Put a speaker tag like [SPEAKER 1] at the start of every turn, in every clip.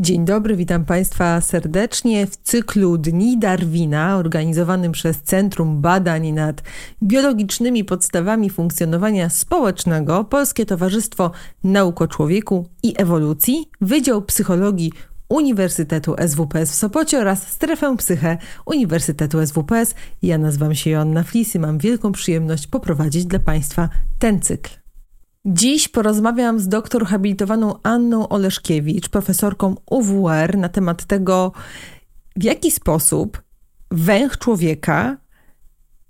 [SPEAKER 1] Dzień dobry, witam Państwa serdecznie w cyklu Dni Darwina, organizowanym przez Centrum Badań nad Biologicznymi Podstawami Funkcjonowania Społecznego Polskie Towarzystwo Nauk o Człowieku i Ewolucji, Wydział Psychologii Uniwersytetu SWPS w Sopocie oraz Strefę Psyche Uniwersytetu SWPS. Ja nazywam się Joanna Flis i mam wielką przyjemność poprowadzić dla Państwa ten cykl. Dziś porozmawiam z doktor habilitowaną Anną Oleszkiewicz, profesorką UWR, na temat tego, w jaki sposób węch człowieka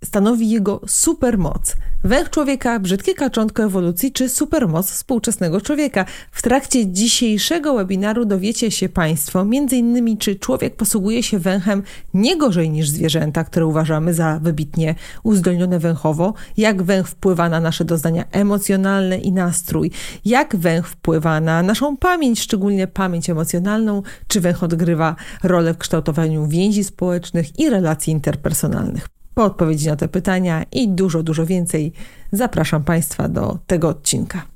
[SPEAKER 1] stanowi jego supermoc. Węch człowieka, brzydkie kaczątko ewolucji czy supermoc współczesnego człowieka. W trakcie dzisiejszego webinaru dowiecie się Państwo m.in. czy człowiek posługuje się węchem nie gorzej niż zwierzęta, które uważamy za wybitnie uzdolnione węchowo, jak węch wpływa na nasze doznania emocjonalne i nastrój, jak węch wpływa na naszą pamięć, szczególnie pamięć emocjonalną, czy węch odgrywa rolę w kształtowaniu więzi społecznych i relacji interpersonalnych. Po odpowiedzi na te pytania i dużo, dużo więcej zapraszam Państwa do tego odcinka.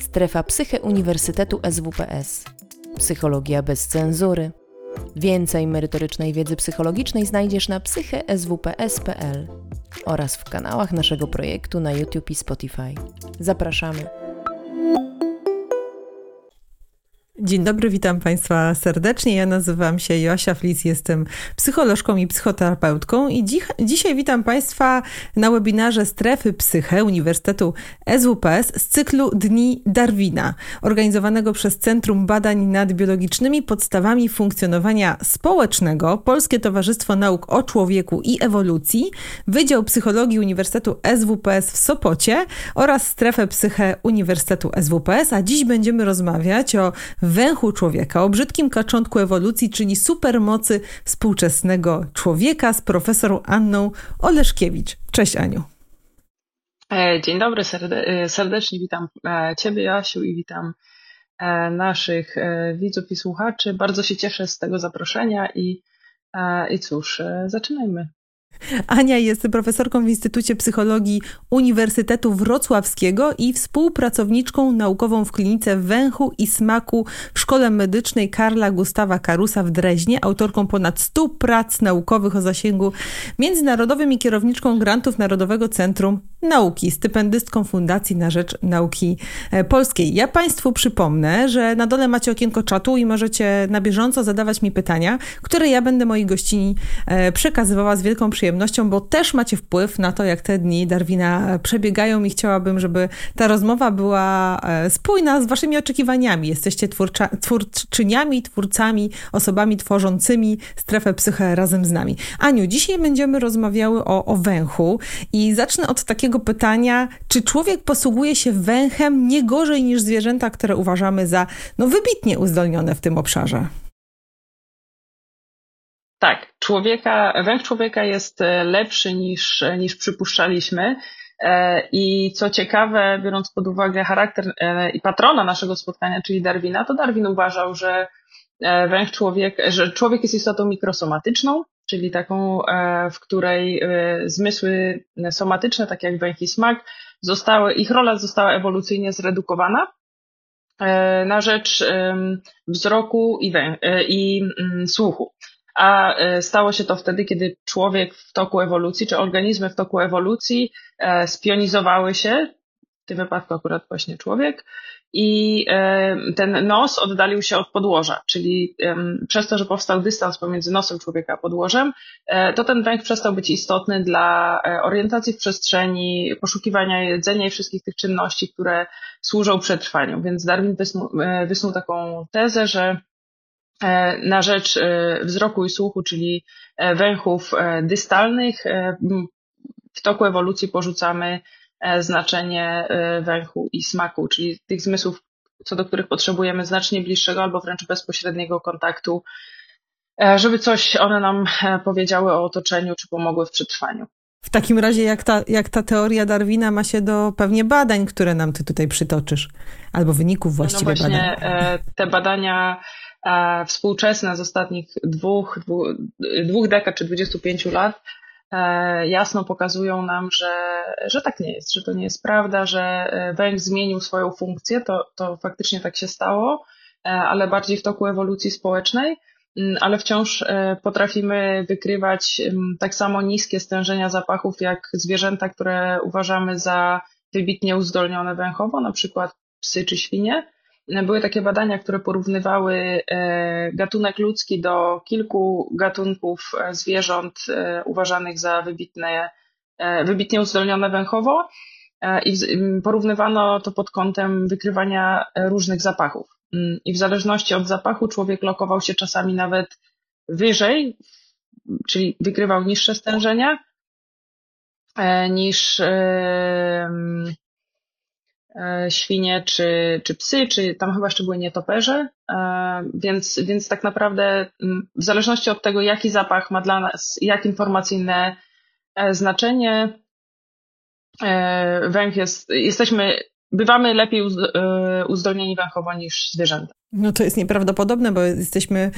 [SPEAKER 2] Strefa Psyche Uniwersytetu SWPS. Psychologia bez cenzury. Więcej merytorycznej wiedzy psychologicznej znajdziesz na psycheswps.pl oraz w kanałach naszego projektu na YouTube i Spotify. Zapraszamy.
[SPEAKER 1] Dzień dobry, witam Państwa serdecznie. Ja nazywam się Joasia Flis, jestem psycholożką i psychoterapeutką i dzi dzisiaj witam Państwa na webinarze Strefy Psyche Uniwersytetu SWPS z cyklu Dni Darwina, organizowanego przez Centrum Badań nad Biologicznymi Podstawami Funkcjonowania Społecznego, Polskie Towarzystwo Nauk o Człowieku i Ewolucji, Wydział Psychologii Uniwersytetu SWPS w Sopocie oraz Strefę Psyche Uniwersytetu SWPS, a dziś będziemy rozmawiać o węchu człowieka, o brzydkim kaczątku ewolucji, czyli supermocy współczesnego człowieka z profesorą Anną Oleszkiewicz. Cześć Aniu.
[SPEAKER 3] E, dzień dobry, e, serdecznie witam e, Ciebie, Jasiu, i witam naszych widzów i słuchaczy. Bardzo się cieszę z tego zaproszenia i, i cóż, zaczynajmy.
[SPEAKER 1] Ania jest profesorką w Instytucie Psychologii Uniwersytetu Wrocławskiego i współpracowniczką naukową w klinice węchu i smaku w Szkole Medycznej Karla Gustawa Karusa w Dreźnie, autorką ponad 100 prac naukowych o zasięgu międzynarodowym i kierowniczką grantów Narodowego Centrum Nauki, stypendystką Fundacji na Rzecz Nauki e, Polskiej. Ja Państwu przypomnę, że na dole macie okienko czatu i możecie na bieżąco zadawać mi pytania, które ja będę mojej gościni e, przekazywała z wielką przyjemnością bo też macie wpływ na to, jak te dni Darwina przebiegają i chciałabym, żeby ta rozmowa była e, spójna z waszymi oczekiwaniami. Jesteście twórcza, twórczyniami, twórcami, osobami tworzącymi strefę psyche razem z nami. Aniu, dzisiaj będziemy rozmawiały o, o węchu i zacznę od takiego pytania, czy człowiek posługuje się węchem nie gorzej niż zwierzęta, które uważamy za no, wybitnie uzdolnione w tym obszarze?
[SPEAKER 3] Tak, człowieka, węch człowieka jest e, lepszy niż, e, niż przypuszczaliśmy. E, I co ciekawe, biorąc pod uwagę charakter i patrona naszego spotkania, czyli Darwina, to Darwin uważał, że węch człowiek, że człowiek jest istotą mikrosomatyczną, czyli taką, w której zmysły somatyczne, tak jak węch i smak, zostały, ich rola została ewolucyjnie zredukowana na rzecz wzroku i, wę- i mm, słuchu. A e, stało się to wtedy, kiedy człowiek w toku ewolucji, czy organizmy w toku ewolucji e, spionizowały się, w tym wypadku akurat właśnie człowiek, i e, ten nos oddalił się od podłoża, czyli przez to, że powstał dystans pomiędzy nosem człowieka a podłożem, to ten węch przestał być istotny dla orientacji w przestrzeni, poszukiwania jedzenia i wszystkich tych czynności, które służą przetrwaniu. Więc Darwin wysnuł, wysnuł taką tezę, że E, na rzecz e, wzroku i słuchu, czyli e, węchów dystalnych. W toku ewolucji porzucamy znaczenie węchu i smaku, czyli tych zmysłów, co do których potrzebujemy znacznie bliższego albo wręcz bezpośredniego kontaktu, żeby coś one nam powiedziały o otoczeniu czy pomogły w przetrwaniu.
[SPEAKER 1] W takim razie, jak ta, jak ta teoria Darwina ma się do pewnie badań, które nam ty tutaj przytoczysz, albo wyników właściwie no
[SPEAKER 3] właśnie,
[SPEAKER 1] badań?
[SPEAKER 3] Te badania współczesne z ostatnich dwóch, dwóch, dwóch dekad czy 25 lat jasno pokazują nam, że, że tak nie jest, że to nie jest prawda, że węch zmienił swoją funkcję, to, to faktycznie tak się stało, ale bardziej w toku ewolucji społecznej. Mm, ale wciąż e, potrafimy wykrywać mm, tak samo niskie stężenia zapachów jak zwierzęta, które uważamy za wybitnie uzdolnione węchowo, na przykład psy czy świnie. Były takie badania, które porównywały e, gatunek ludzki do kilku gatunków e, zwierząt uważanych za wybitne, wybitnie uzdolnione węchowo i porównywano to pod kątem wykrywania różnych zapachów. Mm, I w zależności od zapachu człowiek lokował się czasami nawet wyżej, czyli wykrywał niższe stężenia e, niż e, świnie czy, czy psy, czy tam chyba jeszcze były nietoperze, e, więc, więc tak naprawdę mm, w zależności od tego, jaki zapach ma dla nas, jak informacyjne znaczenie, węch jest, jesteśmy bywamy lepiej e, uzdolnieni węchowo niż zwierzęta.
[SPEAKER 1] No to jest nieprawdopodobne, bo jesteśmy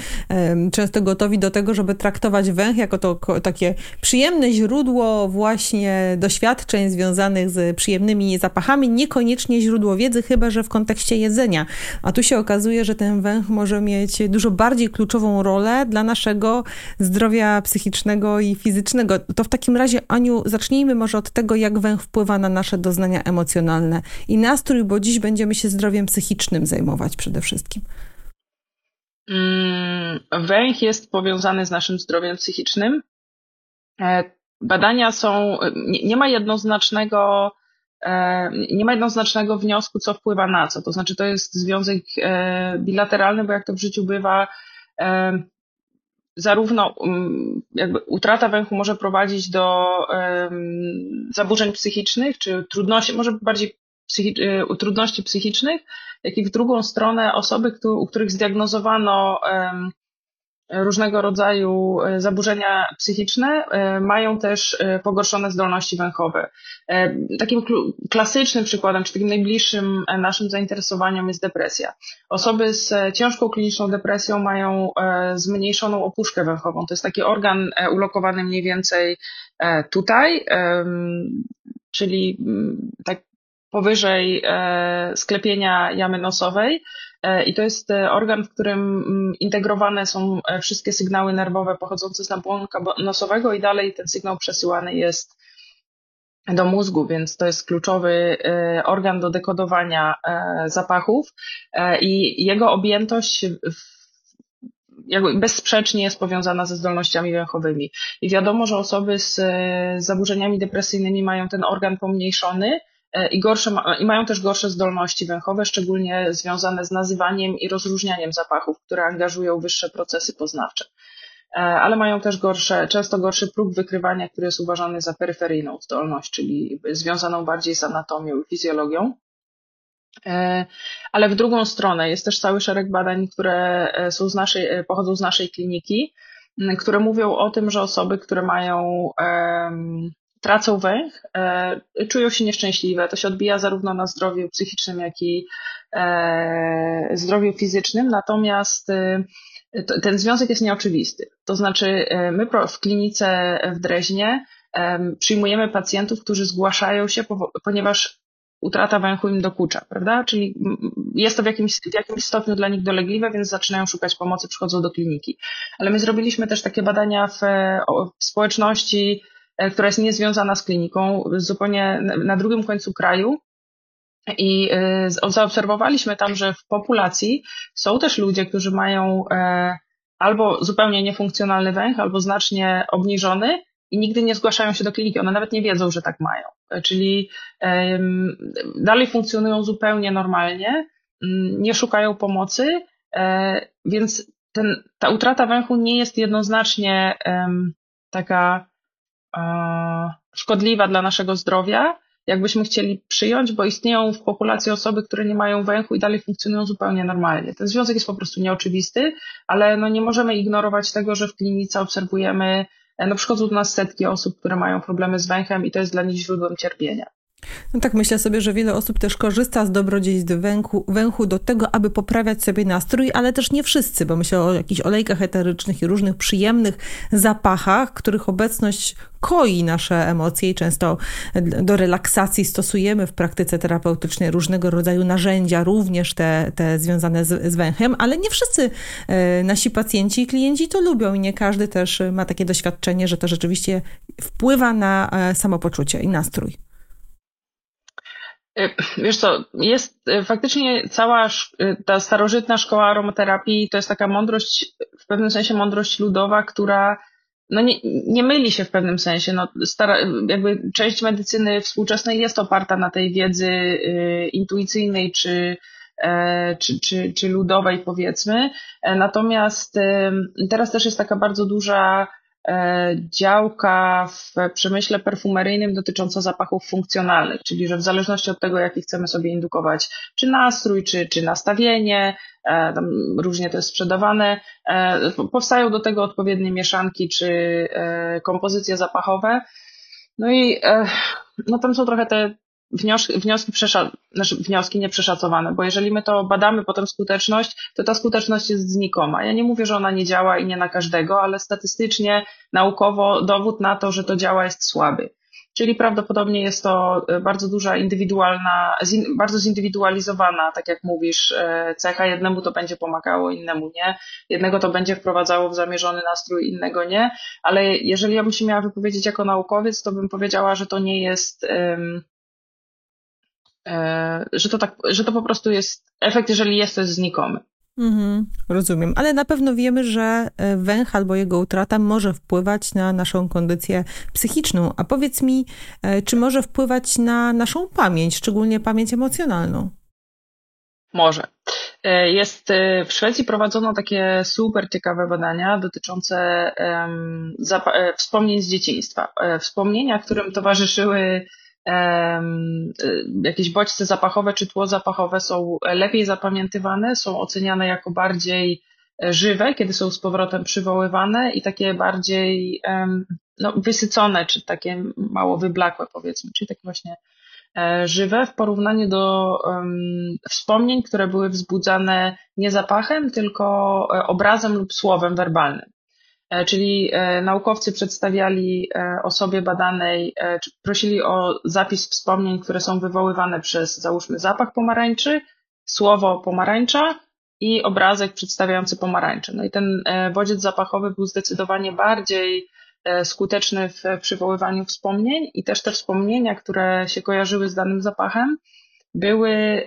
[SPEAKER 1] często gotowi do tego, żeby traktować węch jako to takie przyjemne źródło właśnie doświadczeń związanych z przyjemnymi zapachami, niekoniecznie źródło wiedzy, chyba że w kontekście jedzenia. A tu się okazuje, że ten węch może mieć dużo bardziej kluczową rolę dla naszego zdrowia psychicznego i fizycznego. To w takim razie, Aniu, zacznijmy może od tego, jak węch wpływa na nasze doznania emocjonalne i nastrój, bo dziś będziemy się zdrowiem psychicznym zajmować przede wszystkim.
[SPEAKER 3] Mm, węch jest powiązany z naszym zdrowiem psychicznym. E, badania są, nie ma jednoznacznego, e, nie ma jednoznacznego wniosku, co wpływa na co. To znaczy, to jest związek e, bilateralny, bo jak to w życiu bywa, zarówno mm, jakby utrata węchu może prowadzić do zaburzeń psychicznych, czy trudności, może bardziej psychi trudności psychicznych, jak i w drugą stronę osoby, u których zdiagnozowano różnego rodzaju e, zaburzenia psychiczne, e, mają też e, pogorszone zdolności węchowe. Takim klasycznym przykładem, czy takim najbliższym naszym zainteresowaniom jest depresja. Osoby z ciężką kliniczną depresją mają zmniejszoną opuszkę węchową. To jest taki organ ulokowany mniej więcej tutaj, czyli tak powyżej e, sklepienia jamy nosowej. E, I to jest e, organ, w którym mm, integrowane są wszystkie sygnały nerwowe pochodzące z nabłonka nosowego i dalej ten sygnał przesyłany jest do mózgu, więc to jest kluczowy organ do dekodowania zapachów i jego objętość bezsprzecznie jest powiązana ze zdolnościami węchowymi. I wiadomo, że osoby z zaburzeniami depresyjnymi mają ten organ pomniejszony, i, gorsze, i mają też gorsze zdolności węchowe, szczególnie związane z nazywaniem i rozróżnianiem zapachów, które angażują wyższe procesy poznawcze. E, ale mają też gorsze, często gorszy próg wykrywania, który jest uważany za peryferyjną zdolność, czyli związaną bardziej z anatomią i fizjologią. E, ale w drugą stronę jest też cały szereg badań, które są z naszej, pochodzą z naszej kliniki, które mówią o tym, że osoby, które mają tracą węch, e, czują się nieszczęśliwe. To się odbija zarówno na zdrowiu psychicznym, jak i e, zdrowiu fizycznym, natomiast e, ten związek jest nieoczywisty. To znaczy, my w klinice w Dreźnie przyjmujemy pacjentów, którzy zgłaszają się, ponieważ utrata węchu im dokucza, prawda? Czyli jest to w jakimś, w jakimś stopniu dla nich dolegliwe, więc zaczynają szukać pomocy, przychodzą do kliniki. Ale my zrobiliśmy też takie badania w, w społeczności która jest niezwiązana z kliniką, zupełnie na drugim końcu kraju. I e, zaobserwowaliśmy tam, że w populacji są też ludzie, którzy mają e, albo zupełnie niefunkcjonalny węch, albo znacznie obniżony i nigdy nie zgłaszają się do kliniki. One nawet nie wiedzą, że tak mają. Czyli dalej funkcjonują zupełnie normalnie, nie szukają pomocy, więc ten, ta utrata węchu nie jest jednoznacznie taka szkodliwa dla naszego zdrowia, jakbyśmy chcieli przyjąć, bo istnieją w populacji osoby, które nie mają węchu i dalej funkcjonują zupełnie normalnie. Ten związek jest po prostu nieoczywisty, ale no nie możemy ignorować tego, że w klinice obserwujemy, e, no przychodzą do nas setki osób, które mają problemy z węchem i to jest dla nich źródłem cierpienia.
[SPEAKER 1] No tak, myślę sobie, że wiele osób też korzysta z dobrodziejstw węchu, węchu do tego, aby poprawiać sobie nastrój, ale też nie wszyscy, bo myślę o jakichś olejkach eterycznych i różnych przyjemnych zapachach, których obecność koi nasze emocje i często do relaksacji stosujemy w praktyce terapeutycznej różnego rodzaju narzędzia, również te, te związane z, z węchem, ale nie wszyscy e, nasi pacjenci i klienci to lubią i nie każdy też ma takie doświadczenie, że to rzeczywiście wpływa na e, samopoczucie i nastrój.
[SPEAKER 3] E, wiesz co, jest faktycznie cała ta starożytna szkoła aromaterapii, to jest taka mądrość, w pewnym sensie mądrość ludowa, która no nie, nie myli się w pewnym sensie. No, stara, jakby część medycyny współczesnej jest oparta na tej wiedzy intuicyjnej czy, e, czy, czy, czy ludowej, powiedzmy. E, natomiast teraz też jest taka bardzo duża E, działka w przemyśle perfumeryjnym dotycząca zapachów funkcjonalnych, czyli że w zależności od tego, jaki chcemy sobie indukować, czy nastrój, czy, czy nastawienie, e, tam różnie to jest sprzedawane, e, powstają do tego odpowiednie mieszanki czy kompozycje zapachowe. No i no tam są trochę te wnioski, wnioski, znaczy wnioski nieprzeszacowane, bo jeżeli my to badamy potem skuteczność, to ta skuteczność jest znikoma. Ja nie mówię, że ona nie działa i nie na każdego, ale statystycznie, naukowo dowód na to, że to działa jest słaby. Czyli prawdopodobnie jest to e, bardzo duża indywidualna, bardzo zindywidualizowana, tak jak mówisz, e, cecha. Jednemu to będzie pomagało, innemu nie. Jednego to będzie wprowadzało w zamierzony nastrój, innego nie. Ale jeżeli ja bym się miała wypowiedzieć jako naukowiec, to bym powiedziała, że to nie jest um, że to tak, że to po prostu jest efekt, jeżeli jest, to jest znikomy.
[SPEAKER 1] Mhm, rozumiem, ale na pewno wiemy, że e, węch albo jego utrata może wpływać na naszą kondycję psychiczną. A powiedz mi, e, czy może wpływać na naszą pamięć, szczególnie pamięć emocjonalną?
[SPEAKER 3] Może. Jest w Szwecji prowadzono takie super ciekawe badania dotyczące um, wspomnień z dzieciństwa. Wspomnienia, którym towarzyszyły jakieś bodźce zapachowe czy tło zapachowe są lepiej zapamiętywane, są oceniane jako bardziej e, żywe, kiedy są z powrotem przywoływane i takie bardziej no, wysycone, czy takie mało wyblakłe powiedzmy, czyli takie właśnie e, żywe w porównaniu do um, wspomnień, które były wzbudzane nie zapachem, tylko e, obrazem lub słowem werbalnym. E, czyli e, naukowcy przedstawiali e, osobie badanej, prosili o zapis wspomnień, które są wywoływane przez, załóżmy, zapach pomarańczy, słowo pomarańcza i obrazek przedstawiający pomarańcze. No i ten bodziec zapachowy był zdecydowanie bardziej skuteczny w przywoływaniu wspomnień i też te wspomnienia, które się kojarzyły z danym zapachem, były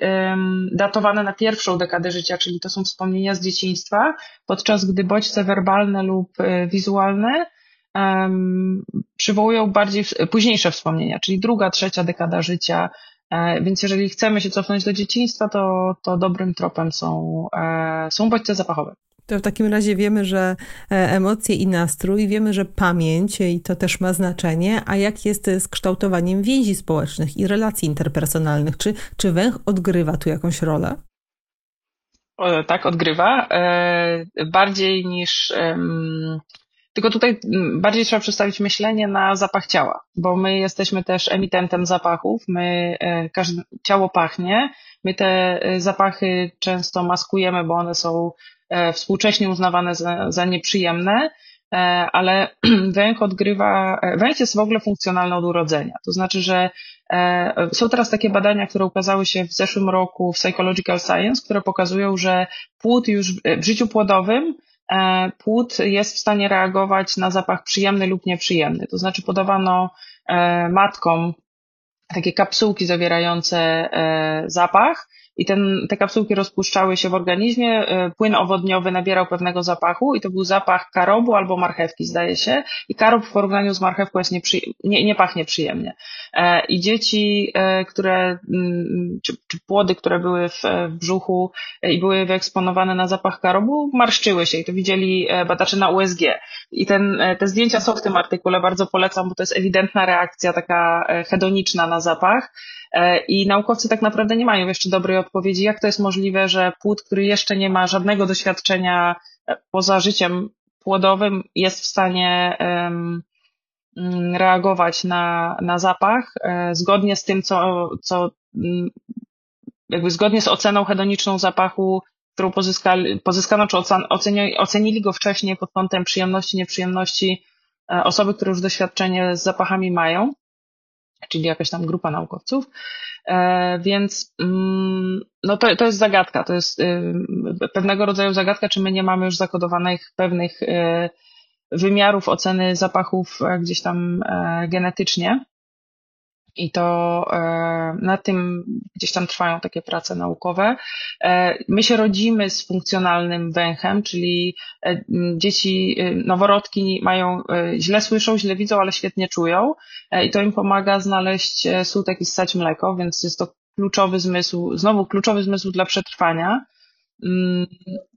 [SPEAKER 3] datowane na pierwszą dekadę życia, czyli to są wspomnienia z dzieciństwa, podczas gdy bodźce werbalne lub e, wizualne przywołują bardziej późniejsze wspomnienia, czyli druga, trzecia dekada życia. E, więc jeżeli chcemy się cofnąć do dzieciństwa, to, to dobrym tropem są, e, są bodźce zapachowe.
[SPEAKER 1] To w takim razie wiemy, że e, emocje i nastrój, wiemy, że pamięć i to też ma znaczenie, a jak jest z kształtowaniem więzi społecznych i relacji interpersonalnych? Czy, czy węch odgrywa tu jakąś rolę?
[SPEAKER 3] tak, odgrywa. E, bardziej niż. Tylko tutaj bardziej trzeba przedstawić myślenie na zapach ciała, bo my jesteśmy też emitentem zapachów, my, e, każde, ciało pachnie, my te zapachy często maskujemy, bo one są E, współcześnie uznawane za, za nieprzyjemne, e, ale węch odgrywa, e, węch jest w ogóle funkcjonalny od urodzenia. To znaczy, że są teraz takie badania, które ukazały się w zeszłym roku w Psychological Science, które pokazują, że płód już w życiu płodowym płód jest w stanie reagować na zapach przyjemny lub nieprzyjemny. To znaczy podawano matkom takie kapsułki zawierające zapach i ten, te kapsułki rozpuszczały się w organizmie, e, płyn owodniowy nabierał pewnego zapachu i to był zapach karobu albo marchewki, zdaje się. I karob w porównaniu z marchewką jest nieprzy, nie, nie pachnie przyjemnie. E, I dzieci, e, które, mm, czy, czy płody, które były w, w brzuchu i były wyeksponowane na zapach karobu, marszczyły się i to widzieli badacze na USG. I ten, te zdjęcia są w tym artykule, bardzo polecam, bo to jest ewidentna reakcja taka hedoniczna na zapach. E, I naukowcy tak naprawdę nie mają jeszcze dobrej odpowiedzi, jak to jest możliwe, że płód, który jeszcze nie ma żadnego doświadczenia e, poza życiem płodowym, jest w stanie mm, reagować na, na zapach zgodnie z tym, co, co mm, jakby zgodnie z oceną hedoniczną zapachu, którą pozyskali, pozyskano, czy ocenili, ocenili go wcześniej pod kątem przyjemności, nieprzyjemności osoby, które już doświadczenie z zapachami mają czyli jakaś tam grupa naukowców. E, więc mm, no to, to jest zagadka, to jest y, pewnego rodzaju zagadka, czy my nie mamy już zakodowanych pewnych y, wymiarów oceny zapachów e, gdzieś tam e, genetycznie. I to e, nad tym gdzieś tam trwają takie prace naukowe. E, my się rodzimy z funkcjonalnym węchem, czyli e, dzieci, noworodki mają, źle słyszą, źle widzą, ale świetnie czują i to im pomaga znaleźć sutek i ssać mleko, więc jest to kluczowy zmysł, znowu kluczowy zmysł dla przetrwania. Mm,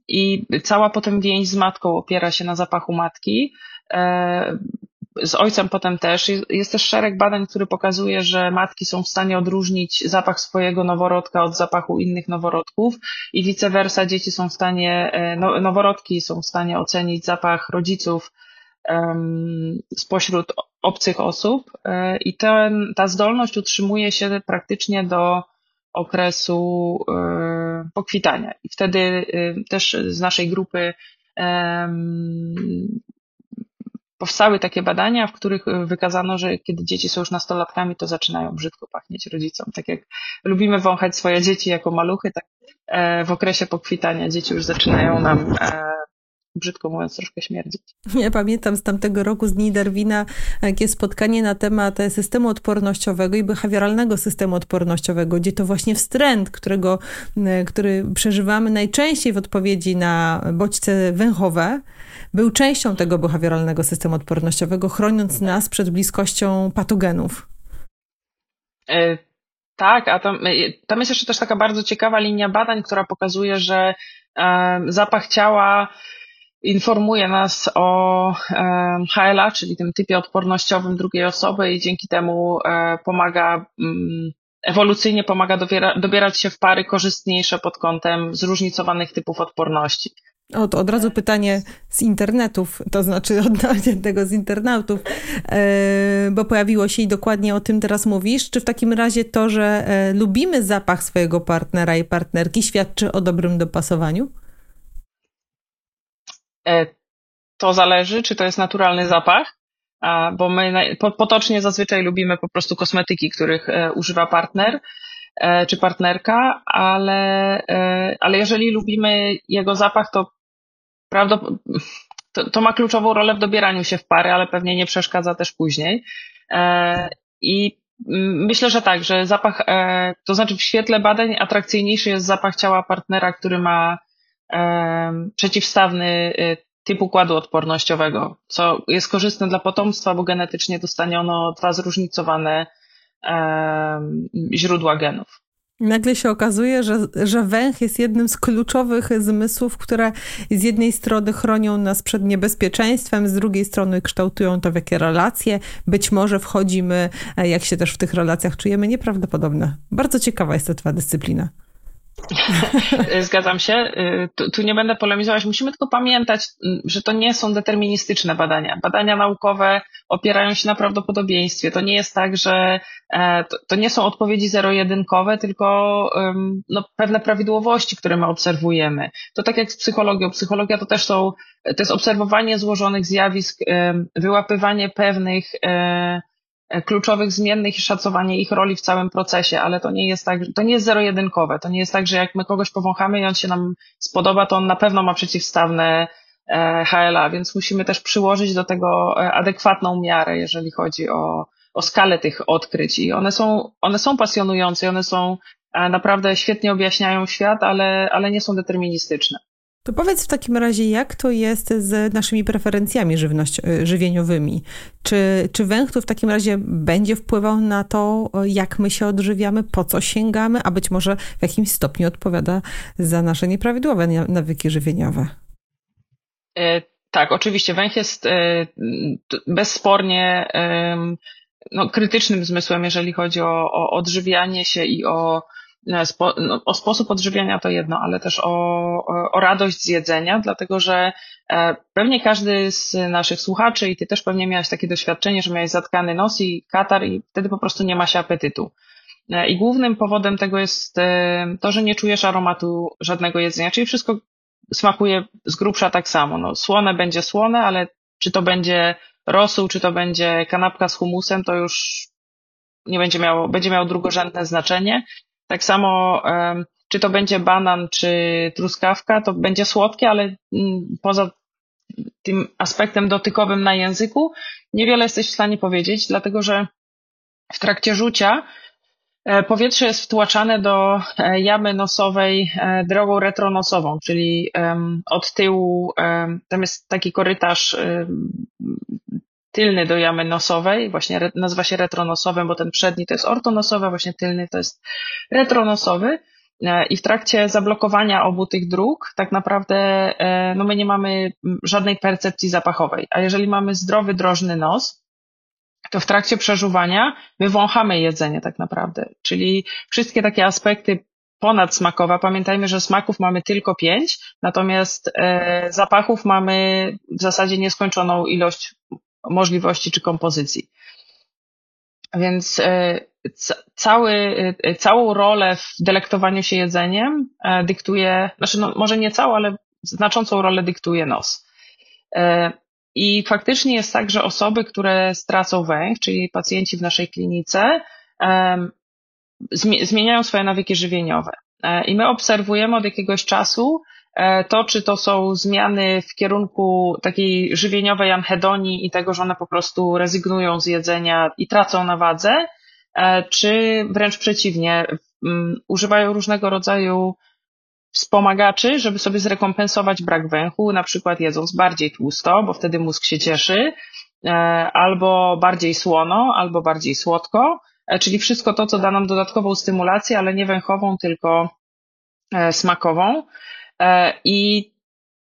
[SPEAKER 3] I cała potem więź z matką opiera się na zapachu matki z ojcem potem też. Jest też szereg badań, który pokazuje, że matki są w stanie odróżnić zapach swojego noworodka od zapachu innych noworodków i vice versa dzieci są w stanie, e, no, noworodki są w stanie ocenić zapach rodziców spośród obcych osób e, i ten, ta zdolność utrzymuje się praktycznie do okresu e, pokwitania. I wtedy też z naszej grupy powstały takie badania, w których e, wykazano, że kiedy dzieci są już nastolatkami, to zaczynają brzydko pachnieć rodzicom. Tak jak lubimy wąchać swoje dzieci jako maluchy, tak e, w okresie pokwitania dzieci już zaczynają nam e, brzydko mówiąc, troszkę śmierdzić.
[SPEAKER 1] Ja pamiętam z tamtego roku z Dni Darwina jakie spotkanie na temat systemu odpornościowego i behawioralnego systemu odpornościowego, gdzie to właśnie wstręt, którego, który przeżywamy najczęściej w odpowiedzi na bodźce węchowe, był częścią tego behawioralnego systemu odpornościowego, chroniąc nas przed bliskością patogenów.
[SPEAKER 3] E, tak, a tam, e, tam jest jeszcze też taka bardzo ciekawa linia badań, która pokazuje, że e, zapach ciała informuje nas o HLA, czyli tym typie odpornościowym drugiej osoby i dzięki temu pomaga mm, ewolucyjnie pomaga dobiera, dobierać się w pary korzystniejsze pod kątem zróżnicowanych typów odporności.
[SPEAKER 1] Od, od razu pytanie z internetów, to znaczy odnośnie tego z internautów, e, bo pojawiło się i dokładnie o tym teraz mówisz. Czy w takim razie to, że e, lubimy zapach swojego partnera i partnerki, świadczy o dobrym dopasowaniu?
[SPEAKER 3] E, to zależy, czy to jest naturalny zapach, bo my potocznie zazwyczaj lubimy po prostu kosmetyki, których używa partner czy partnerka, ale, ale jeżeli lubimy jego zapach, to prawdopodobnie to, to, ma kluczową rolę w dobieraniu się w pary, ale pewnie nie przeszkadza też później. E, I myślę, że tak, że zapach, e, to znaczy w świetle badań atrakcyjniejszy jest zapach ciała partnera, który ma e, przeciwstawny typ układu odpornościowego, co jest korzystne dla potomstwa, bo genetycznie dostaniono dwa zróżnicowane źródła genów.
[SPEAKER 1] Nagle się okazuje, że, że węch jest jednym z kluczowych zmysłów, które z jednej strony chronią nas przed niebezpieczeństwem, z drugiej strony kształtują to, w jakie relacje być może wchodzimy, e, jak się też w tych relacjach czujemy. Nieprawdopodobne. Bardzo ciekawa jest ta dyscyplina.
[SPEAKER 3] Zgadzam się. Y, tu, tu, nie będę polemizować. Musimy tylko pamiętać, y, że to nie są deterministyczne badania. Badania naukowe opierają się na prawdopodobieństwie. To nie jest tak, że e, to, to nie są odpowiedzi zero-jedynkowe, tylko no, pewne prawidłowości, które my obserwujemy. To tak jak z psychologią. Psychologia to też są, to jest obserwowanie złożonych zjawisk, wyłapywanie pewnych E, kluczowych zmiennych i szacowanie ich roli w całym procesie, ale to nie jest tak, to nie jest zero-jedynkowe. To nie jest tak, że jak my kogoś powąchamy i on się nam spodoba, to on na pewno ma przeciwstawne e, HLA, więc musimy też przyłożyć do tego e, adekwatną miarę, jeżeli chodzi o, o skalę tych odkryć. I one są, one są pasjonujące, one są naprawdę świetnie objaśniają świat, ale, ale nie są deterministyczne.
[SPEAKER 1] To powiedz w takim razie, jak to jest z naszymi preferencjami żywność, y, żywieniowymi? Czy, czy węch tu w takim razie będzie wpływał na to, jak my się odżywiamy, po co sięgamy, a być może w jakimś stopniu odpowiada za nasze nieprawidłowe nawyki żywieniowe?
[SPEAKER 3] E, tak, oczywiście. Węch jest e, bezspornie e, no, krytycznym zmysłem, jeżeli chodzi o, o odżywianie się i o spo, no, o sposób odżywiania to jedno, ale też o, o radość z jedzenia, dlatego że pewnie każdy z naszych słuchaczy i ty też pewnie miałeś takie doświadczenie, że miałeś zatkany nos i katar i wtedy po prostu nie ma się apetytu. I głównym powodem tego jest to, że nie czujesz aromatu żadnego jedzenia, czyli wszystko smakuje z grubsza tak samo. No, słone będzie słone, ale czy to będzie rosół, czy to będzie kanapka z humusem, to już nie będzie miało, będzie miało drugorzędne znaczenie. Tak samo, czy to będzie banan, czy truskawka, to będzie słodkie, ale mm, poza tym aspektem dotykowym na języku niewiele jesteś w stanie powiedzieć, dlatego że w trakcie rzucia E, powietrze jest wtłaczane do e, jamy nosowej e, drogą retronosową, czyli od tyłu, tam jest taki korytarz tylny do jamy nosowej, właśnie nazywa się retronosowym, bo ten przedni to jest ortonosowy, właśnie tylny to jest retronosowy. I w trakcie zablokowania obu tych dróg, tak naprawdę, no my nie mamy żadnej percepcji zapachowej. A jeżeli mamy zdrowy, drożny nos, to w trakcie przeżuwania my wąchamy jedzenie tak naprawdę. Czyli wszystkie takie aspekty ponadsmakowe. Pamiętajmy, że smaków mamy tylko pięć, natomiast e, zapachów mamy w zasadzie nieskończoną ilość możliwości czy kompozycji. Więc e, cały, e, całą rolę w delektowaniu się jedzeniem e, dyktuje, znaczy no, może nie całą, ale znaczącą rolę dyktuje nos. I faktycznie jest tak, że osoby, które stracą węch, czyli pacjenci w naszej klinice, zmieniają swoje nawyki żywieniowe. I my obserwujemy od jakiegoś czasu to, czy to są zmiany w kierunku takiej żywieniowej anhedonii i tego, że one po prostu rezygnują z jedzenia i tracą na wadze, e, czy wręcz przeciwnie, używają różnego rodzaju wspomagaczy, żeby sobie zrekompensować brak węchu, na przykład jedząc bardziej tłusto, bo wtedy mózg się cieszy, e, albo bardziej słono, albo bardziej słodko, e, czyli wszystko to, co da nam dodatkową stymulację, ale nie węchową, tylko e, smakową. I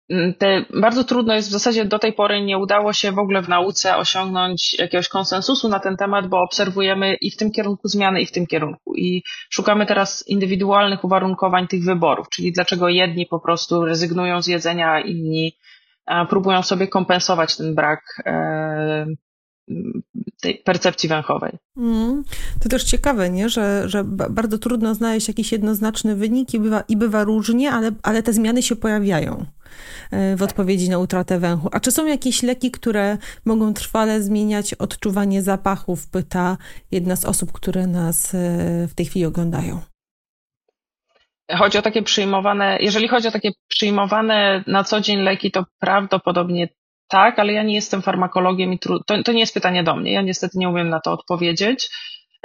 [SPEAKER 3] Mm, te, bardzo trudno jest w zasadzie do tej pory nie udało się w ogóle w nauce osiągnąć jakiegoś konsensusu na ten temat, bo obserwujemy i w tym kierunku zmiany, i w tym kierunku. I szukamy teraz indywidualnych uwarunkowań tych wyborów, czyli dlaczego jedni po prostu rezygnują z jedzenia, a inni próbują sobie kompensować ten brak e, tej percepcji węchowej. Mm,
[SPEAKER 1] to też ciekawe, nie? Że, że bardzo trudno znaleźć jakiś jednoznaczny wynik i bywa, i bywa różnie, ale, ale te zmiany się pojawiają e, w odpowiedzi na utratę węchu. A czy są jakieś leki, które mogą trwale zmieniać odczuwanie zapachów? Pyta jedna z osób, które nas e, w tej chwili oglądają.
[SPEAKER 3] Chodzi o takie przyjmowane, jeżeli chodzi o takie przyjmowane na co dzień leki, to prawdopodobnie tak, ale ja nie jestem farmakologiem i tru... to, to nie jest pytanie do mnie. Ja niestety nie umiem na to odpowiedzieć,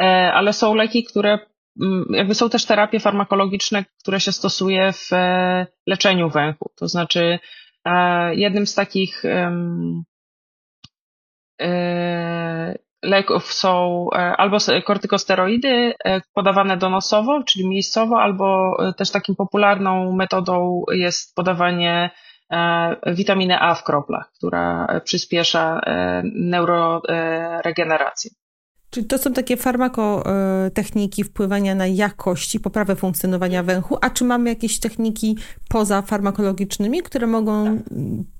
[SPEAKER 3] e, ale są leki, które mm, jakby są też terapie farmakologiczne, które się stosuje w e, leczeniu węchu. To znaczy, e, jednym z takich leków są albo kortykosteroidy podawane donosowo, czyli miejscowo, albo też takim popularną metodą jest podawanie witaminę A w kroplach, która przyspiesza e, neuroregenerację.
[SPEAKER 1] Czyli to są takie farmakotechniki wpływania na jakość i poprawę funkcjonowania węchu, a czy mamy jakieś techniki poza farmakologicznymi, które mogą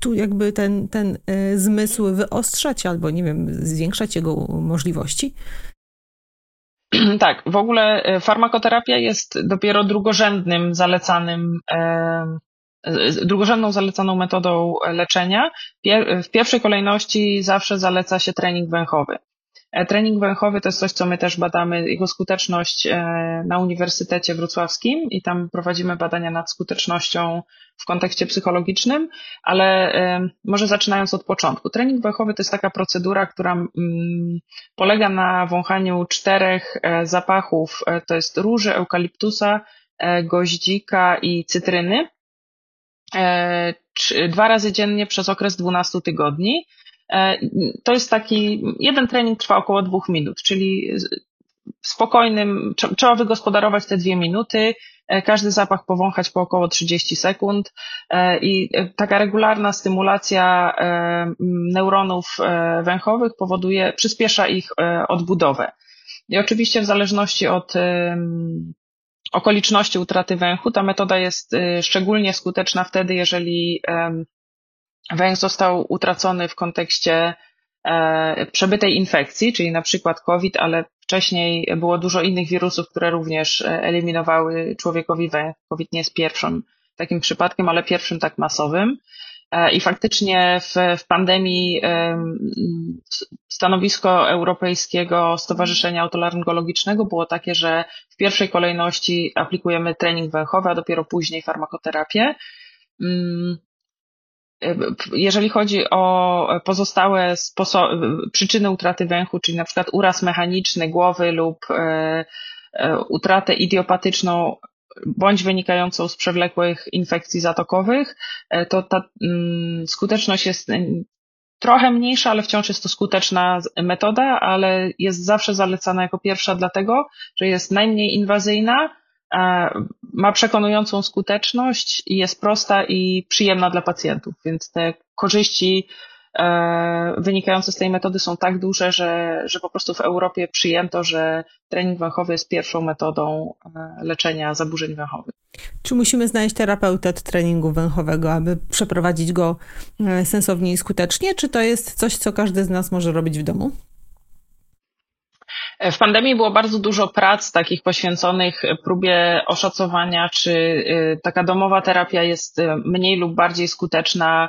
[SPEAKER 1] tu jakby ten, ten e, zmysł wyostrzać albo, nie wiem, zwiększać jego możliwości?
[SPEAKER 3] Tak, w ogóle farmakoterapia jest dopiero drugorzędnym zalecanym drugorzędną zalecaną metodą leczenia. W pierwszej kolejności zawsze zaleca się trening węchowy. E, trening węchowy to jest coś, co my też badamy, jego skuteczność e, na Uniwersytecie Wrocławskim i tam prowadzimy badania nad skutecznością w kontekście psychologicznym, ale e, może zaczynając od początku. Trening węchowy to jest taka procedura, która mm, polega na wąchaniu czterech zapachów, to jest róży, eukaliptusa, goździka i cytryny E, dwa razy dziennie przez okres 12 tygodni. E, to jest taki, jeden trening trwa około dwóch minut, czyli spokojnym, trzeba wygospodarować te dwie minuty, e, każdy zapach powąchać po około 30 sekund i taka regularna stymulacja neuronów węchowych powoduje, przyspiesza ich odbudowę. I oczywiście w zależności od okoliczności utraty węchu. Ta metoda jest szczególnie skuteczna wtedy, jeżeli węch został utracony w kontekście przebytej infekcji, czyli na przykład COVID, ale wcześniej było dużo innych wirusów, które również eliminowały człowiekowi węch. COVID nie jest pierwszym takim przypadkiem, ale pierwszym tak masowym. E, I faktycznie w, w pandemii stanowisko Europejskiego Stowarzyszenia Autolaryngologicznego było takie, że w pierwszej kolejności aplikujemy trening węchowy, a dopiero później farmakoterapię. Mm, e, jeżeli chodzi o pozostałe przyczyny utraty węchu, czyli na przykład uraz mechaniczny głowy lub e, utratę idiopatyczną bądź wynikającą z przewlekłych infekcji zatokowych, e, to ta mm, skuteczność jest e, trochę mniejsza, ale wciąż jest to skuteczna metoda, ale jest zawsze zalecana jako pierwsza dlatego, że jest najmniej inwazyjna, ma przekonującą skuteczność i jest prosta i przyjemna dla pacjentów, więc te korzyści wynikające z tej metody są tak duże, że, że po prostu w Europie przyjęto, że trening węchowy jest pierwszą metodą e, leczenia zaburzeń węchowych.
[SPEAKER 1] Czy musimy znaleźć terapeutę od treningu węchowego, aby przeprowadzić go e, sensownie i skutecznie, czy to jest coś, co każdy z nas może robić w domu?
[SPEAKER 3] W pandemii było bardzo dużo prac takich poświęconych próbie oszacowania, czy taka domowa terapia jest mniej lub bardziej skuteczna E,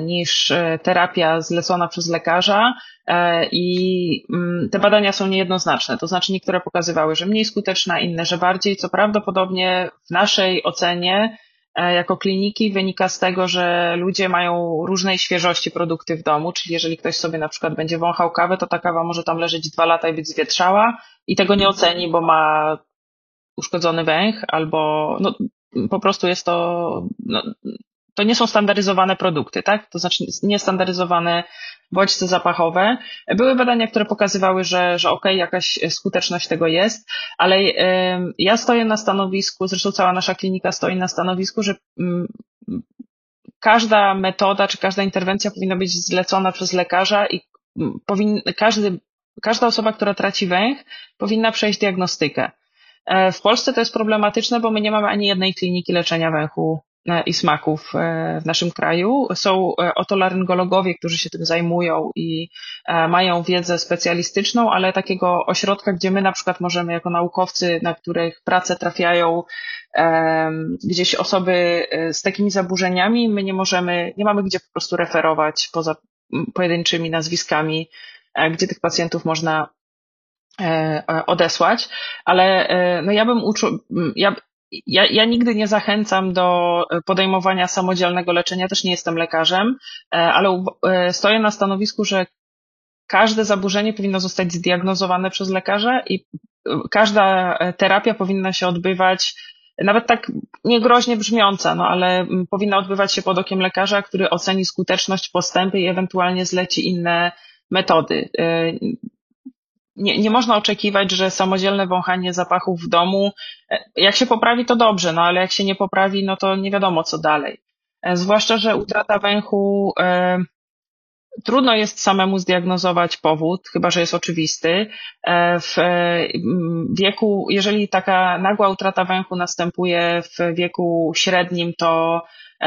[SPEAKER 3] niż e, terapia zlecona przez lekarza e, i mm, te badania są niejednoznaczne. To znaczy niektóre pokazywały, że mniej skuteczna, inne, że bardziej, co prawdopodobnie w naszej ocenie jako kliniki wynika z tego, że ludzie mają różnej świeżości produkty w domu, czyli jeżeli ktoś sobie na przykład będzie wąchał kawę, to ta kawa może tam leżeć dwa lata i być zwietrzała i tego nie oceni, bo ma uszkodzony węch albo no, po prostu jest to no, to nie są standaryzowane produkty, tak? To znaczy niestandaryzowane bodźce zapachowe. Były badania, które pokazywały, że, że okej, okay, jakaś skuteczność tego jest, ale ja stoję na stanowisku, zresztą cała nasza klinika stoi na stanowisku, że y, każda metoda czy każda interwencja powinna być zlecona przez lekarza i powin, każdy, każda osoba, która traci węch, powinna przejść diagnostykę. E, w Polsce to jest problematyczne, bo my nie mamy ani jednej kliniki leczenia węchu i smaków e, w naszym kraju. Są e, otolaryngologowie, którzy się tym zajmują i mają wiedzę specjalistyczną, ale takiego ośrodka, gdzie my na przykład możemy jako naukowcy, na których pracę trafiają gdzieś osoby z takimi zaburzeniami, my nie możemy, nie mamy gdzie po prostu referować poza pojedynczymi nazwiskami, gdzie tych pacjentów można odesłać, ale no ja bym uczył, ja, ja, ja nigdy nie zachęcam do e, podejmowania samodzielnego leczenia, też nie jestem lekarzem, e, ale e, stoję na stanowisku, że każde zaburzenie powinno zostać zdiagnozowane przez lekarza i każda terapia powinna się odbywać, nawet tak niegroźnie brzmiąca, no ale powinna odbywać się pod okiem lekarza, który oceni skuteczność, postępy i ewentualnie zleci inne metody nie, nie można oczekiwać, że samodzielne wąchanie zapachów w domu, e, jak się poprawi, to dobrze, no ale jak się nie poprawi, no to nie wiadomo co dalej. E, zwłaszcza, że utrata węchu, e, trudno jest samemu zdiagnozować powód, chyba że jest oczywisty. E, w wieku, jeżeli taka nagła utrata węchu następuje w wieku średnim, to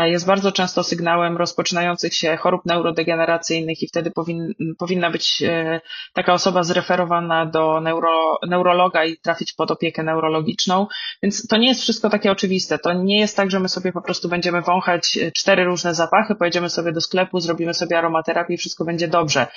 [SPEAKER 3] jest bardzo często sygnałem rozpoczynających się chorób neurodegeneracyjnych i wtedy powin, powinna być e, taka osoba zreferowana do neuro, neurologa i trafić pod opiekę neurologiczną. Więc to nie jest wszystko takie oczywiste. To nie jest tak, że my sobie po prostu będziemy wąchać e, cztery różne zapachy, pojedziemy sobie do sklepu, zrobimy sobie aromaterapię i wszystko będzie dobrze.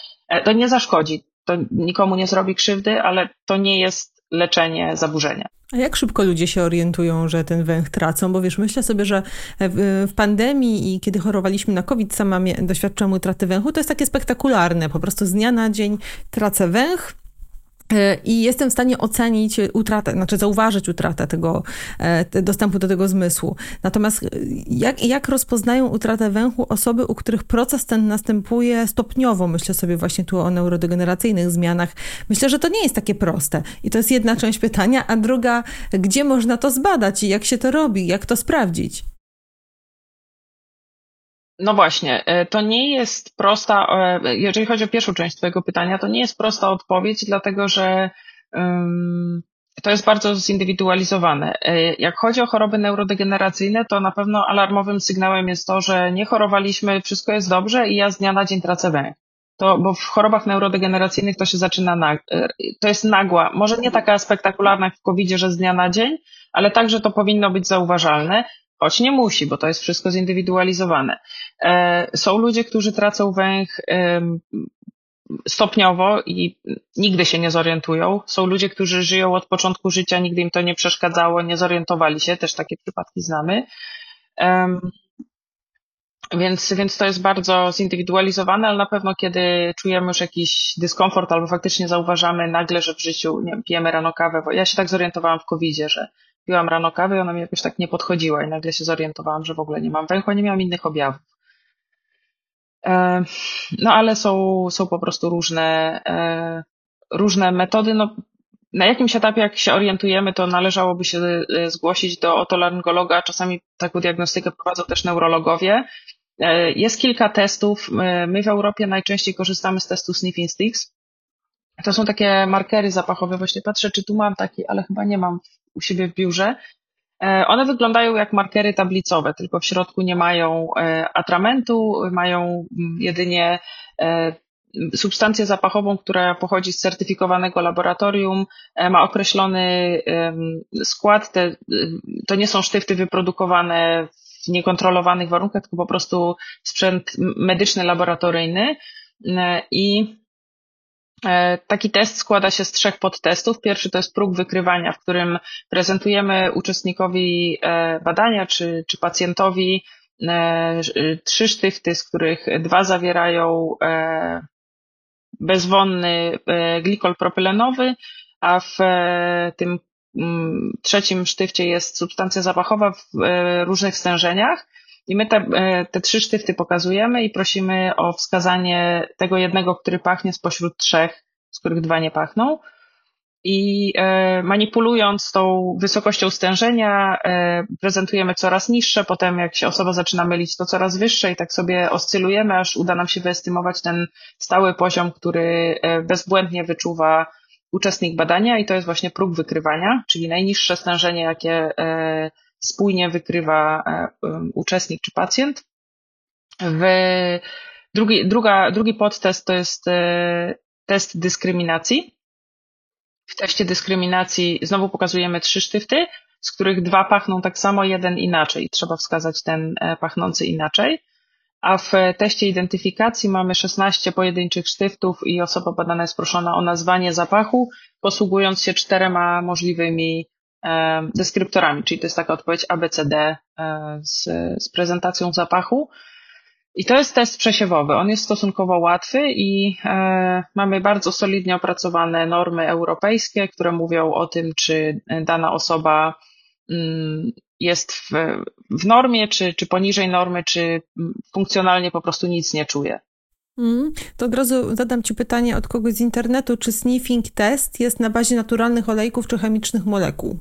[SPEAKER 3] To nie zaszkodzi. To nikomu nie zrobi krzywdy, ale to nie jest leczenie zaburzenia.
[SPEAKER 1] A jak szybko ludzie się orientują, że ten węch tracą? Bo wiesz, myślę sobie, że w, pandemii i kiedy chorowaliśmy na COVID, sama doświadczyłam utraty węchu, to jest takie spektakularne. Po prostu z dnia na dzień tracę węch, I jestem w stanie ocenić utratę, znaczy zauważyć utratę tego e, dostępu do tego zmysłu. Natomiast e, jak, jak rozpoznają utratę węchu osoby, u których proces ten następuje stopniowo? Myślę sobie właśnie tu o neurodegeneracyjnych zmianach. Myślę, że to nie jest takie proste. I to jest jedna część pytania, a druga, gdzie można to zbadać i jak się to robi, jak to sprawdzić?
[SPEAKER 3] No właśnie, e, to nie jest prosta, e, jeżeli chodzi o pierwszą część Twojego pytania, to nie jest prosta odpowiedź, dlatego że um, to jest bardzo zindywidualizowane. E, jak chodzi o choroby neurodegeneracyjne, to na pewno alarmowym sygnałem jest to, że nie chorowaliśmy, wszystko jest dobrze i ja z dnia na dzień tracę węch. To, bo w chorobach neurodegeneracyjnych to się zaczyna, na, to jest nagła, może nie taka spektakularna jak w covid że z dnia na dzień, ale także to powinno być zauważalne, choć nie musi, bo to jest wszystko zindywidualizowane. E, są ludzie, którzy tracą węch stopniowo i nigdy się nie zorientują. Są ludzie, którzy żyją od początku życia, nigdy im to nie przeszkadzało, nie zorientowali się, też takie przypadki znamy. Więc, więc to jest bardzo zindywidualizowane, ale na pewno kiedy czujemy już jakiś dyskomfort albo faktycznie zauważamy nagle, że w życiu nie wiem, pijemy rano kawę, bo ja się tak zorientowałam w covid że piłam rano kawę i ona mi jakoś tak nie podchodziła i nagle się zorientowałam, że w ogóle nie mam węchu, nie miałam innych objawów. E, no ale są, są po prostu różne, e, różne metody. No, na jakimś etapie, jak się orientujemy, to należałoby się e, zgłosić do otolaryngologa. Czasami taką diagnostykę prowadzą też neurologowie. Jest kilka testów. My w Europie najczęściej korzystamy z testu Sniffing Sticks. To są takie markery zapachowe. Właśnie patrzę, czy tu mam taki, ale chyba nie mam u siebie w biurze. E, one wyglądają jak markery tablicowe, tylko w środku nie mają e, atramentu, mają mm, jedynie e, substancję zapachową, która pochodzi z certyfikowanego laboratorium, ma określony skład. Te, to nie są sztywty wyprodukowane w niekontrolowanych warunkach, tylko po prostu sprzęt medyczny, laboratoryjny. I taki test składa się z trzech podtestów. Pierwszy to jest próg wykrywania, w którym prezentujemy uczestnikowi e, badania czy, czy pacjentowi e, trzy sztyfty, z których dwa zawierają bezwonny glikol propylenowy, a w tym mm, trzecim sztywcie jest substancja zapachowa w różnych stężeniach. I my te, e, te trzy sztyfty pokazujemy i prosimy o wskazanie tego jednego, który pachnie spośród trzech, z których dwa nie pachną. I e, manipulując tą wysokością stężenia, e, prezentujemy coraz niższe, potem jak się osoba zaczyna mylić, to coraz wyższe i tak sobie oscylujemy, aż uda nam się wyestymować ten stały poziom, który bezbłędnie wyczuwa uczestnik badania i to jest właśnie próg wykrywania, czyli najniższe stężenie, jakie spójnie wykrywa e, uczestnik czy pacjent. W drugi, druga, drugi podtest to jest e, test dyskryminacji. W teście dyskryminacji znowu pokazujemy trzy sztyfty, z których dwa pachną tak samo, jeden inaczej. Trzeba wskazać ten e, pachnący inaczej. A w teście identyfikacji mamy 16 pojedynczych sztyftów i osoba badana jest proszona o nazwanie zapachu, posługując się czterema możliwymi deskryptorami, czyli to jest taka odpowiedź ABCD e, z, z prezentacją zapachu. I to jest test przesiewowy. On jest stosunkowo łatwy i e, mamy bardzo solidnie opracowane normy europejskie, które mówią o tym, czy dana osoba mm, jest w, w normie, czy, czy poniżej normy, czy funkcjonalnie po prostu nic nie czuje.
[SPEAKER 1] Mm, to od razu zadam Ci pytanie od kogoś z internetu, czy sniffing test jest na bazie naturalnych olejków czy chemicznych molekuł?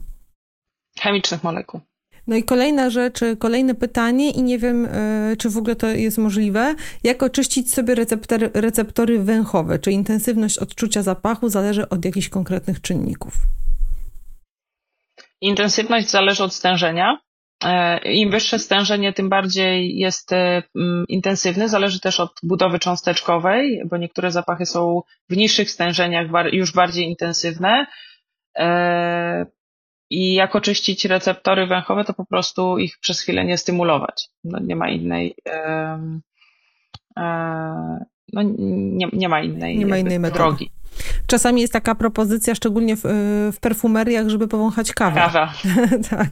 [SPEAKER 3] Chemicznych molekuł.
[SPEAKER 1] No i kolejna rzecz, kolejne pytanie i nie wiem, e, czy w ogóle to jest możliwe. Jak oczyścić sobie receptory, receptory węchowe? Czy intensywność odczucia zapachu zależy od jakichś konkretnych czynników?
[SPEAKER 3] Intensywność zależy od stężenia. E, Im wyższe stężenie, tym bardziej jest e, intensywny. Zależy też od budowy cząsteczkowej, bo niektóre zapachy są w niższych stężeniach już bardziej intensywne i jak oczyścić receptory węchowe, to po prostu ich przez chwilę nie stymulować. No, nie ma innej. E, no, nie, nie ma innej,
[SPEAKER 1] nie ma innej drogi. Czasami jest taka propozycja, szczególnie w, w perfumeriach, żeby powąchać kawę.
[SPEAKER 3] Kawa.
[SPEAKER 1] tak.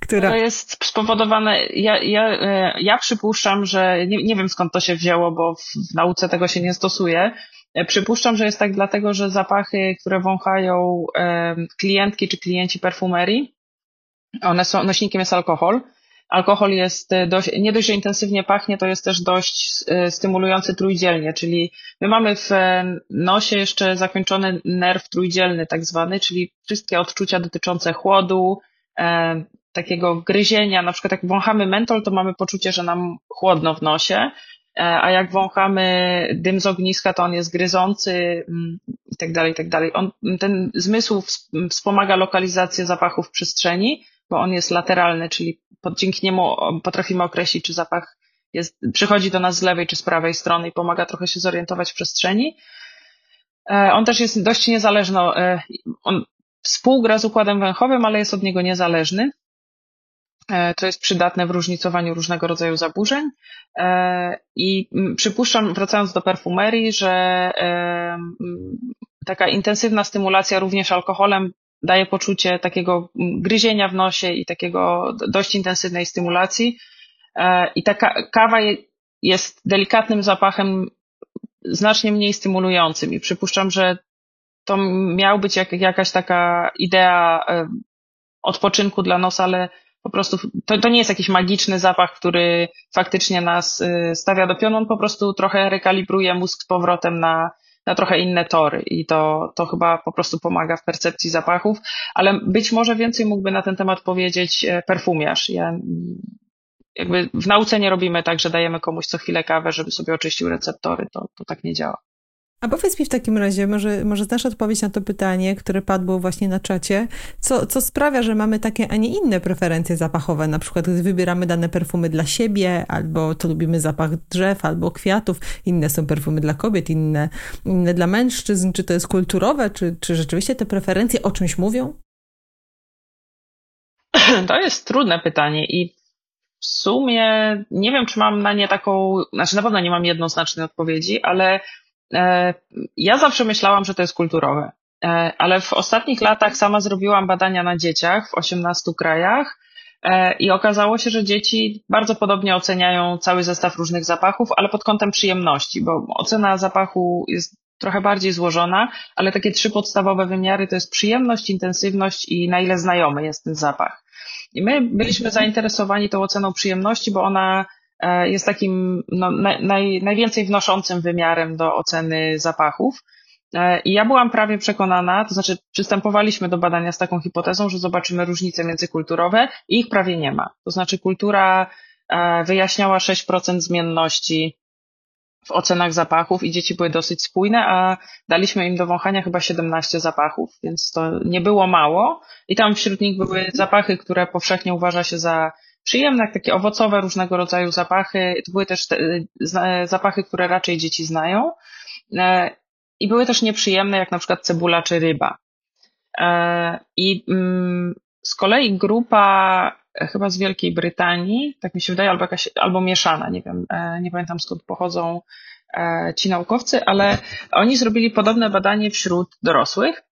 [SPEAKER 1] Która...
[SPEAKER 3] To jest spowodowane, ja, ja, e, ja przypuszczam, że nie, nie wiem skąd to się wzięło, bo w nauce tego się nie stosuje, przypuszczam, że jest tak dlatego, że zapachy, które wąchają klientki czy klienci perfumerii, one są, nośnikiem jest alkohol. Alkohol jest e, dość, nie dość, że intensywnie pachnie, to jest też dość e, stymulujący trójdzielnie, czyli my mamy w nosie jeszcze zakończony nerw trójdzielny tak zwany, czyli wszystkie odczucia dotyczące chłodu, takiego gryzienia, na przykład jak wąchamy mentol, to mamy poczucie, że nam chłodno w nosie, a jak wąchamy dym z ogniska, to on jest gryzący mm, i tak dalej, i tak dalej. On, ten zmysł wspomaga lokalizację zapachów w przestrzeni, bo on jest lateralny, czyli pod, dzięki niemu potrafimy określić, czy zapach jest, przychodzi do nas z lewej czy z prawej strony i pomaga trochę się zorientować w przestrzeni. E, on też jest dość niezależny. E, on współgra z układem węchowym, ale jest od niego niezależny. E, to jest przydatne w różnicowaniu różnego rodzaju zaburzeń. I przypuszczam, wracając do perfumerii, że taka intensywna stymulacja również alkoholem daje poczucie takiego gryzienia w nosie i takiego dość intensywnej stymulacji. I ta kawa jest delikatnym zapachem, znacznie mniej stymulującym. I przypuszczam, że to miał być jak, jakaś taka idea odpoczynku dla nas, ale po prostu to, to nie jest jakiś magiczny zapach, który faktycznie nas y, stawia do pionu, on po prostu trochę rekalibruje mózg z powrotem na, na trochę inne tory i to, to chyba po prostu pomaga w percepcji zapachów, ale być może więcej mógłby na ten temat powiedzieć e, perfumiarz. Ja jakby w nauce nie robimy tak, że dajemy komuś co chwilę kawę, żeby sobie oczyścił receptory, to, to tak nie działa.
[SPEAKER 1] A powiedz mi w takim razie, może, może znasz odpowiedź na to pytanie, które padło właśnie na czacie, co, co sprawia, że mamy takie, a nie inne preferencje zapachowe, na przykład gdy wybieramy dane perfumy dla siebie, albo to lubimy zapach drzew, albo kwiatów, inne są perfumy dla kobiet, inne, inne dla mężczyzn, czy to jest kulturowe, czy, czy rzeczywiście te preferencje o czymś mówią?
[SPEAKER 3] To jest trudne pytanie i w sumie nie wiem, czy mam na nie taką, znaczy na pewno nie mam jednoznacznej odpowiedzi, ale ja zawsze myślałam, że to jest kulturowe, e, ale w ostatnich latach sama zrobiłam badania na dzieciach w 18 krajach e, i okazało się, że dzieci bardzo podobnie oceniają cały zestaw różnych zapachów, ale pod kątem przyjemności, bo ocena zapachu jest trochę bardziej złożona, ale takie trzy podstawowe wymiary to jest przyjemność, intensywność i na ile znajomy jest ten zapach. I my byliśmy zainteresowani tą oceną przyjemności, bo ona E, jest takim no, naj, najwięcej wnoszącym wymiarem do oceny zapachów. E, I ja byłam prawie przekonana, to znaczy przystępowaliśmy do badania z taką hipotezą, że zobaczymy różnice międzykulturowe i ich prawie nie ma. To znaczy kultura e, wyjaśniała 6% zmienności w ocenach zapachów i dzieci były dosyć spójne, a daliśmy im do wąchania chyba 17 zapachów, więc to nie było mało. I tam wśród nich były zapachy, które powszechnie uważa się za przyjemne, jak takie owocowe różnego rodzaju zapachy. To były też te, zapachy, które raczej dzieci znają. E, I były też nieprzyjemne, jak na przykład cebula czy ryba. E, I mm, z kolei grupa e, chyba z Wielkiej Brytanii, tak mi się wydaje, albo jakaś, albo mieszana, nie wiem, nie pamiętam skąd pochodzą ci naukowcy, ale oni zrobili podobne badanie wśród dorosłych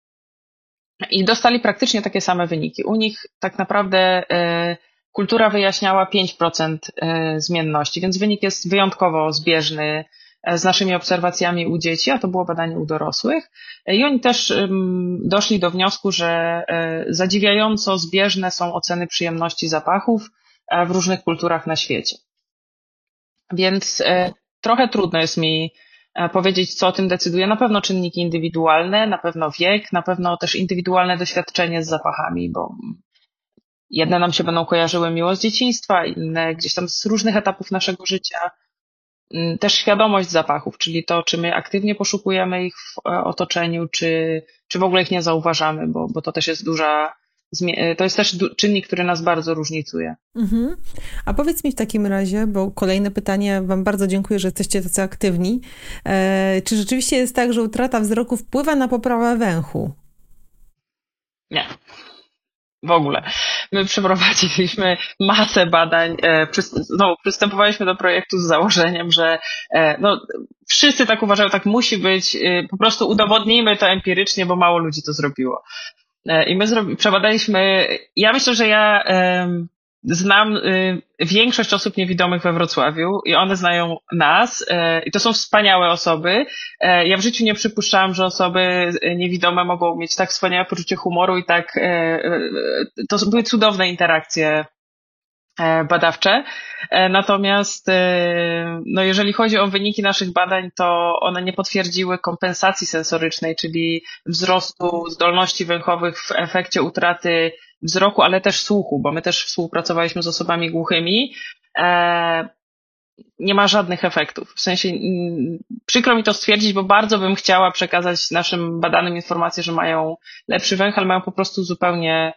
[SPEAKER 3] i dostali praktycznie takie same wyniki. U nich tak naprawdę kultura wyjaśniała 5% e, zmienności, więc wynik jest wyjątkowo zbieżny e, z naszymi obserwacjami u dzieci, a to było badanie u dorosłych. E, I oni też doszli do wniosku, że zadziwiająco zbieżne są oceny przyjemności zapachów w różnych kulturach na świecie. Więc trochę trudno jest mi powiedzieć, co o tym decyduje. Na pewno czynniki indywidualne, na pewno wiek, na pewno też indywidualne doświadczenie z zapachami, bo Jedne nam się będą kojarzyły miło z dzieciństwa, inne gdzieś tam z różnych etapów naszego życia. Mm, też świadomość zapachów, czyli to, czy my aktywnie poszukujemy ich w e, otoczeniu, czy, czy w ogóle ich nie zauważamy, bo, bo to też jest duża, e, to jest też czynnik, który nas bardzo różnicuje. Mhm.
[SPEAKER 1] A powiedz mi w takim razie, bo kolejne pytanie, Wam bardzo dziękuję, że jesteście tacy aktywni. E, czy rzeczywiście jest tak, że utrata wzroku wpływa na poprawę węchu?
[SPEAKER 3] Nie w ogóle. My przeprowadziliśmy masę badań, znowu przystępowaliśmy do projektu z założeniem, że e, no, wszyscy tak uważają, tak musi być, e, po prostu udowodnijmy to empirycznie, bo mało ludzi to zrobiło. I my przebadaliśmy, ja myślę, że ja znam y, większość osób niewidomych we Wrocławiu i one znają nas y, i to są wspaniałe osoby. Y, ja w życiu nie przypuszczałam, że osoby niewidome mogą mieć tak wspaniałe poczucie humoru i tak to były cudowne interakcje badawcze. Natomiast no jeżeli chodzi o wyniki naszych badań, to one nie potwierdziły kompensacji sensorycznej, czyli wzrostu zdolności węchowych w efekcie utraty wzroku, ale też słuchu, bo my też współpracowaliśmy z osobami głuchymi. E, nie ma żadnych efektów. W sensie przykro mi to stwierdzić, bo bardzo bym chciała przekazać naszym badanym informację, że mają lepszy węch, ale mają po prostu zupełnie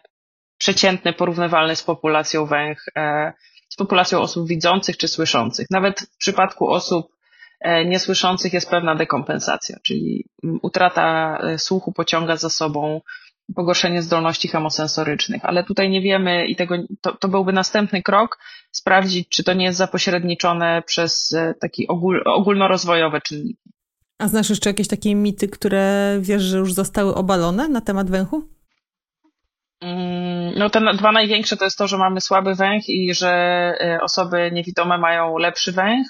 [SPEAKER 3] przeciętny, porównywalny z populacją węch, e, z populacją osób widzących czy słyszących. Nawet w przypadku osób e, niesłyszących jest pewna dekompensacja, czyli utrata słuchu pociąga za sobą pogorszenie zdolności chemosensorycznych, ale tutaj nie wiemy i tego, to, to byłby następny krok, sprawdzić, czy to nie jest zapośredniczone przez taki ogól, ogólnorozwojowe czynniki.
[SPEAKER 1] A znasz jeszcze jakieś takie mity, które wiesz, że już zostały obalone na temat węchu?
[SPEAKER 3] Mm, no te dwa największe to jest to, że mamy słaby węch i że e, osoby niewidome mają lepszy węch.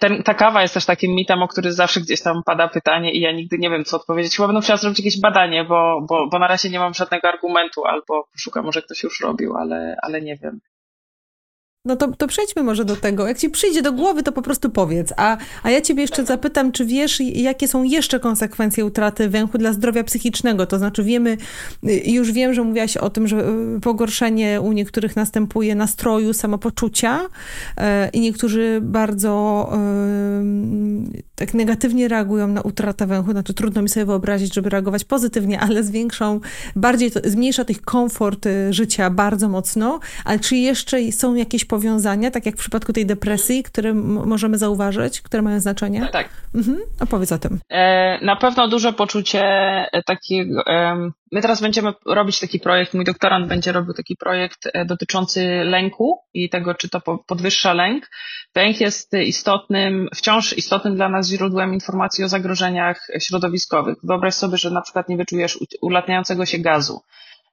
[SPEAKER 3] Ten, ta kawa jest też takim mitem, o który zawsze gdzieś tam pada pytanie i ja nigdy nie wiem, co odpowiedzieć. Chyba będę musiała zrobić jakieś badanie, bo, bo, bo na razie nie mam żadnego argumentu, albo szukam, może ktoś już robił, ale, ale nie wiem.
[SPEAKER 1] No to, to przejdźmy może do tego. Jak ci przyjdzie do głowy, to po prostu powiedz. A, a ja ciebie jeszcze zapytam, czy wiesz, jakie są jeszcze konsekwencje utraty węchu dla zdrowia psychicznego? To znaczy wiemy, y, już wiem, że mówiłaś o tym, że y, pogorszenie u niektórych następuje nastroju, samopoczucia y, i niektórzy bardzo tak negatywnie reagują na utratę węchu. Znaczy trudno mi sobie wyobrazić, żeby reagować pozytywnie, ale zwiększą, bardziej to, zmniejsza tych komfort życia bardzo mocno. Ale czy jeszcze są jakieś powiązania, tak jak w przypadku tej depresji, które możemy zauważyć, które mają znaczenie?
[SPEAKER 3] Tak.
[SPEAKER 1] Mhm. Opowiedz o tym.
[SPEAKER 3] E, na pewno duże poczucie e, takiego. My teraz będziemy robić taki projekt, mój doktorant będzie robił taki projekt e, dotyczący lęku i tego, czy to podwyższa lęk. Lęk jest istotnym, wciąż istotnym dla nas źródłem informacji o zagrożeniach środowiskowych. Wyobraź sobie, że na przykład nie wyczujesz ulatniającego się gazu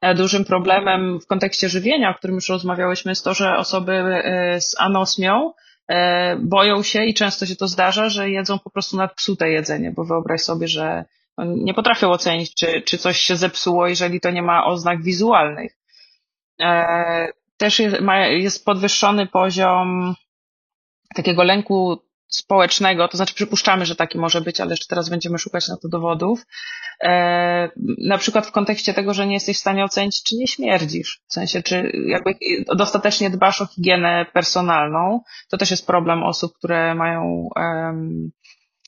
[SPEAKER 3] E, dużym problemem w kontekście żywienia, o którym już rozmawiałyśmy, jest to, że osoby e, z anosmią e, boją się i często się to zdarza, że jedzą po prostu nadpsute jedzenie, bo wyobraź sobie, że nie potrafią ocenić, czy, czy coś się zepsuło, jeżeli to nie ma oznak wizualnych. Też jest podwyższony poziom takiego lęku społecznego, to znaczy przypuszczamy, że taki może być, ale jeszcze teraz będziemy szukać na to dowodów. E, na przykład w kontekście tego, że nie jesteś w stanie ocenić, czy nie śmierdzisz. W sensie, czy jakby dostatecznie dbasz o higienę personalną. To też jest problem osób, które mają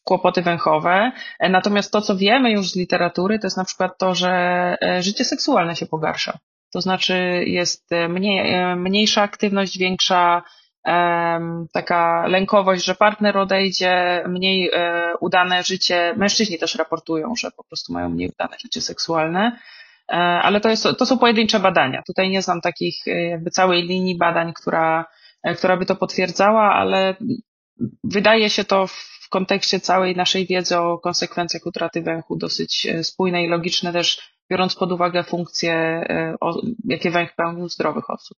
[SPEAKER 3] kłopoty węchowe. E, natomiast to, co wiemy już z literatury, to jest na przykład to, że e, życie seksualne się pogarsza. To znaczy jest mniej, mniejsza aktywność, większa taka lękowość, że partner odejdzie, mniej e, udane życie. Mężczyźni też raportują, że po prostu mają mniej udane życie seksualne. E, ale to, jest, to są pojedyncze badania. Tutaj nie znam takich e, jakby całej linii badań, która, która by to potwierdzała, ale wydaje się to w kontekście całej naszej wiedzy o konsekwencjach utraty węchu dosyć spójne i logiczne też biorąc pod uwagę funkcje, jakie węch pełnił zdrowych osób.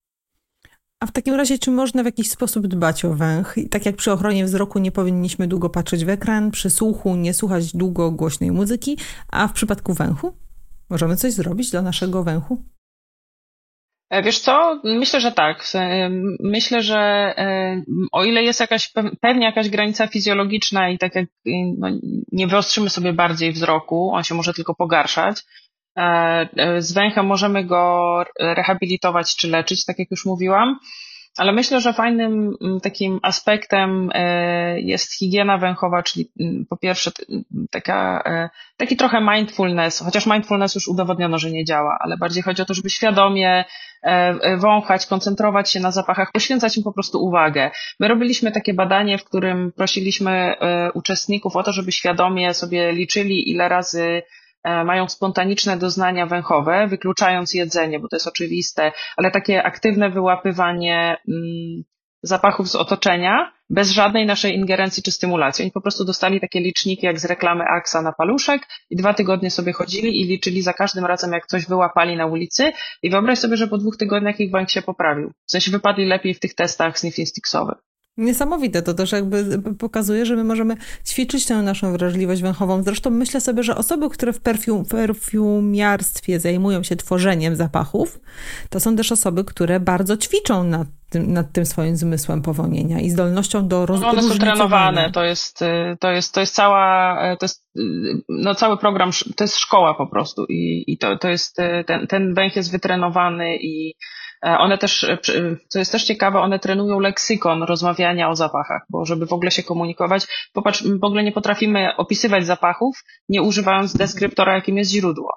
[SPEAKER 1] A w takim razie, czy można w jakiś sposób dbać o węch? I tak jak przy ochronie wzroku nie powinniśmy długo patrzeć w ekran, przy słuchu nie słuchać długo głośnej muzyki, a w przypadku węchu? Możemy coś zrobić dla naszego węchu?
[SPEAKER 3] E, wiesz co? Myślę, że tak. Myślę, że e, o ile jest jakaś pewnie jakaś granica fizjologiczna i tak jak no, nie wyostrzymy sobie bardziej wzroku, on się może tylko pogarszać, z węchem możemy go rehabilitować czy leczyć, tak jak już mówiłam. Ale myślę, że fajnym mm, takim aspektem e, jest higiena węchowa, czyli mm, po pierwsze taka, taki trochę mindfulness, chociaż mindfulness już udowodniono, że nie działa, ale bardziej chodzi o to, żeby świadomie wąchać, koncentrować się na zapachach, poświęcać im po prostu uwagę. My robiliśmy takie badanie, w którym prosiliśmy uczestników o to, żeby świadomie sobie liczyli, ile razy E, mają spontaniczne doznania węchowe, wykluczając jedzenie, bo to jest oczywiste, ale takie aktywne wyłapywanie mm, zapachów z otoczenia bez żadnej naszej ingerencji czy stymulacji. Oni po prostu dostali takie liczniki jak z reklamy Axa na paluszek i dwa tygodnie sobie chodzili i liczyli za każdym razem, jak coś wyłapali na ulicy i wyobraź sobie, że po dwóch tygodniach ich węch się poprawił. W sensie wypadli lepiej w tych testach sniffing sticksowych.
[SPEAKER 1] Niesamowite to też jakby pokazuje, że my możemy ćwiczyć tę naszą wrażliwość węchową. Zresztą myślę sobie, że osoby, które w perfum, perfumiarstwie zajmują się tworzeniem zapachów, to są też osoby, które bardzo ćwiczą nad tym, nad tym swoim zmysłem powonienia i zdolnością do rozróżnienia.
[SPEAKER 3] No one są trenowane, to jest, y, to jest, to jest cała, y, to jest, y, no cały program, to jest szkoła po prostu i, i to, to jest, ten, ten węch jest wytrenowany i One też, co jest też ciekawe, one trenują leksykon rozmawiania o zapachach, bo żeby w ogóle się komunikować, popatrz, w ogóle nie potrafimy opisywać zapachów, nie używając deskryptora, jakim jest źródło.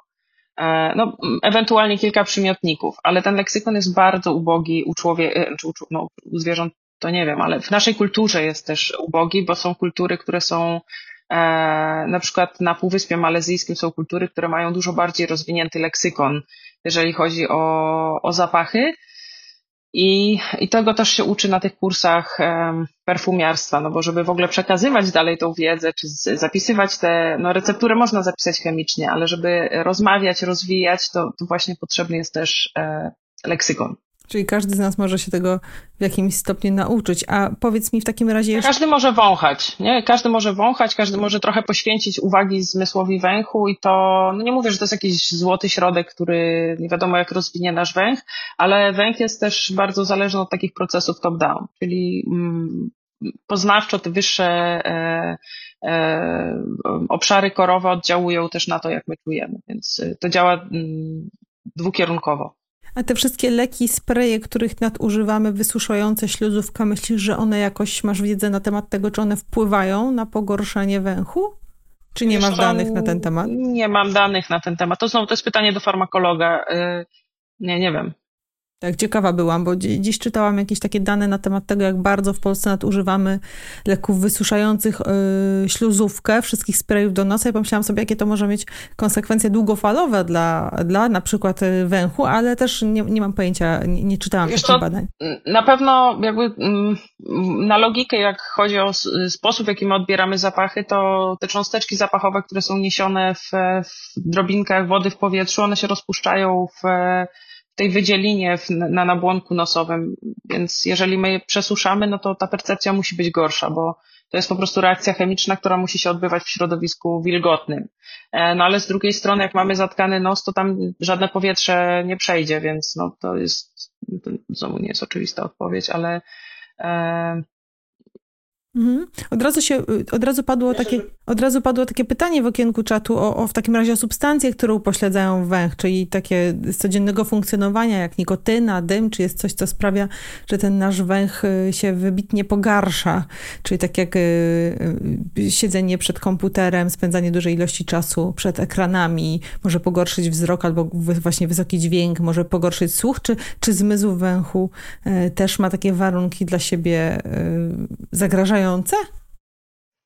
[SPEAKER 3] No, ewentualnie kilka przymiotników, ale ten leksykon jest bardzo ubogi u człowieka, u, no, u zwierząt to nie wiem, ale w naszej kulturze jest też ubogi, bo są kultury, które są e, na przykład na Półwyspie Malezyjskim są kultury, które mają dużo bardziej rozwinięty leksykon, jeżeli chodzi o, o zapachy. I, I tego też się uczy na tych kursach um, perfumiarstwa, no bo żeby w ogóle przekazywać dalej tą wiedzę, czy zapisywać te, no recepturę można zapisać chemicznie, ale żeby rozmawiać, rozwijać, to, to właśnie potrzebny jest też e, leksykon.
[SPEAKER 1] Czyli każdy z nas może się tego w jakimś stopniu nauczyć. A powiedz mi w takim razie jeszcze...
[SPEAKER 3] Każdy może wąchać, nie? Każdy może wąchać, każdy może trochę poświęcić uwagi zmysłowi węchu i to, no nie mówię, że to jest jakiś złoty środek, który nie wiadomo jak rozwinie nasz węch, ale węch jest też bardzo zależny od takich procesów top-down, czyli mm, poznawczo te wyższe e, e, obszary korowe oddziałują też na to, jak my czujemy, więc to działa mm, dwukierunkowo.
[SPEAKER 1] A te wszystkie leki, spreje, których nadużywamy, wysuszające śluzówka, myślisz, że one jakoś, masz wiedzę na temat tego, czy one wpływają na pogorszenie węchu? Czy nie Wiesz, masz danych na ten temat?
[SPEAKER 3] Nie mam danych na ten temat. To znowu to jest pytanie do farmakologa. Y, nie, nie wiem.
[SPEAKER 1] Tak, ciekawa byłam, bo dziś czytałam jakieś takie dane na temat tego, jak bardzo w Polsce nadużywamy leków wysuszających yy, śluzówkę, wszystkich sprayów do nosa i pomyślałam sobie, jakie to może mieć konsekwencje długofalowe dla, dla na przykład y, węchu, ale też nie, nie mam pojęcia, nie, nie czytałam Wiesz takich badań.
[SPEAKER 3] Na pewno jakby mm, na logikę, jak chodzi o sposób, w jaki my odbieramy zapachy, to te cząsteczki zapachowe, które są niesione w, w drobinkach wody w powietrzu, one się rozpuszczają w tej wydzielinie na nabłonku nosowym, więc jeżeli my je przesuszamy, no to ta percepcja musi być gorsza, bo to jest po prostu reakcja chemiczna, która musi się odbywać w środowisku wilgotnym. E, no ale z drugiej strony, jak mamy zatkany nos, to tam żadne powietrze nie przejdzie, więc no to jest, to znowu nie jest oczywista odpowiedź, ale e,
[SPEAKER 1] Mhm. Od razu się, od razu padło takie, od razu padło takie pytanie w okienku czatu o, o w takim razie substancje, które upośledzają węch, czyli takie z codziennego funkcjonowania, jak nikotyna, dym, czy jest coś, co sprawia, że ten nasz węch y, się wybitnie pogarsza, czyli tak jak y, y, siedzenie przed komputerem, spędzanie dużej ilości czasu przed ekranami, może pogorszyć wzrok albo właśnie wysoki dźwięk, może pogorszyć słuch, czy, czy zmysł węchu też ma takie warunki dla siebie zagrażające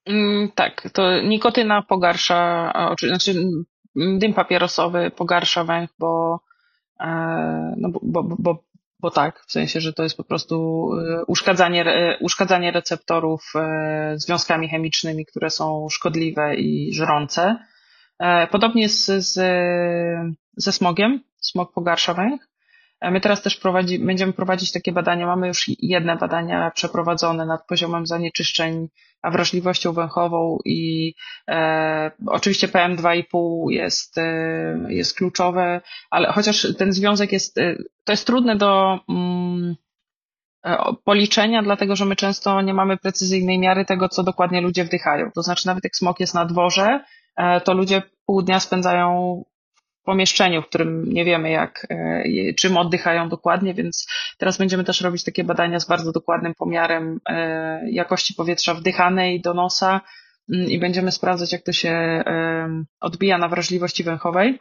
[SPEAKER 3] Mm, tak, to nikotyna pogarsza, znaczy dym papierosowy pogarsza węch, bo, e, no bo, bo, bo, bo tak, w sensie, że to jest po prostu e, uszkadzanie, e, uszkadzanie receptorów związkami chemicznymi, które są szkodliwe i żrące. Podobnie z, ze smogiem. Smog pogarsza węch. My teraz też prowadzi, będziemy prowadzić takie badania. Mamy już jedne badania przeprowadzone nad poziomem zanieczyszczeń, a wrażliwością węchową i e, oczywiście PM2,5 jest, e, jest kluczowe, ale chociaż ten związek jest, e, to jest trudne do mm, e, policzenia, dlatego że my często nie mamy precyzyjnej miary tego, co dokładnie ludzie wdychają. To znaczy nawet jak smog jest na dworze, e, to ludzie pół dnia spędzają pomieszczeniu, w którym nie wiemy jak, e, czym oddychają dokładnie, więc teraz będziemy też robić takie badania z bardzo dokładnym pomiarem e, jakości powietrza wdychanej do nosa mm, i będziemy sprawdzać, jak to się e, odbija na wrażliwości węchowej.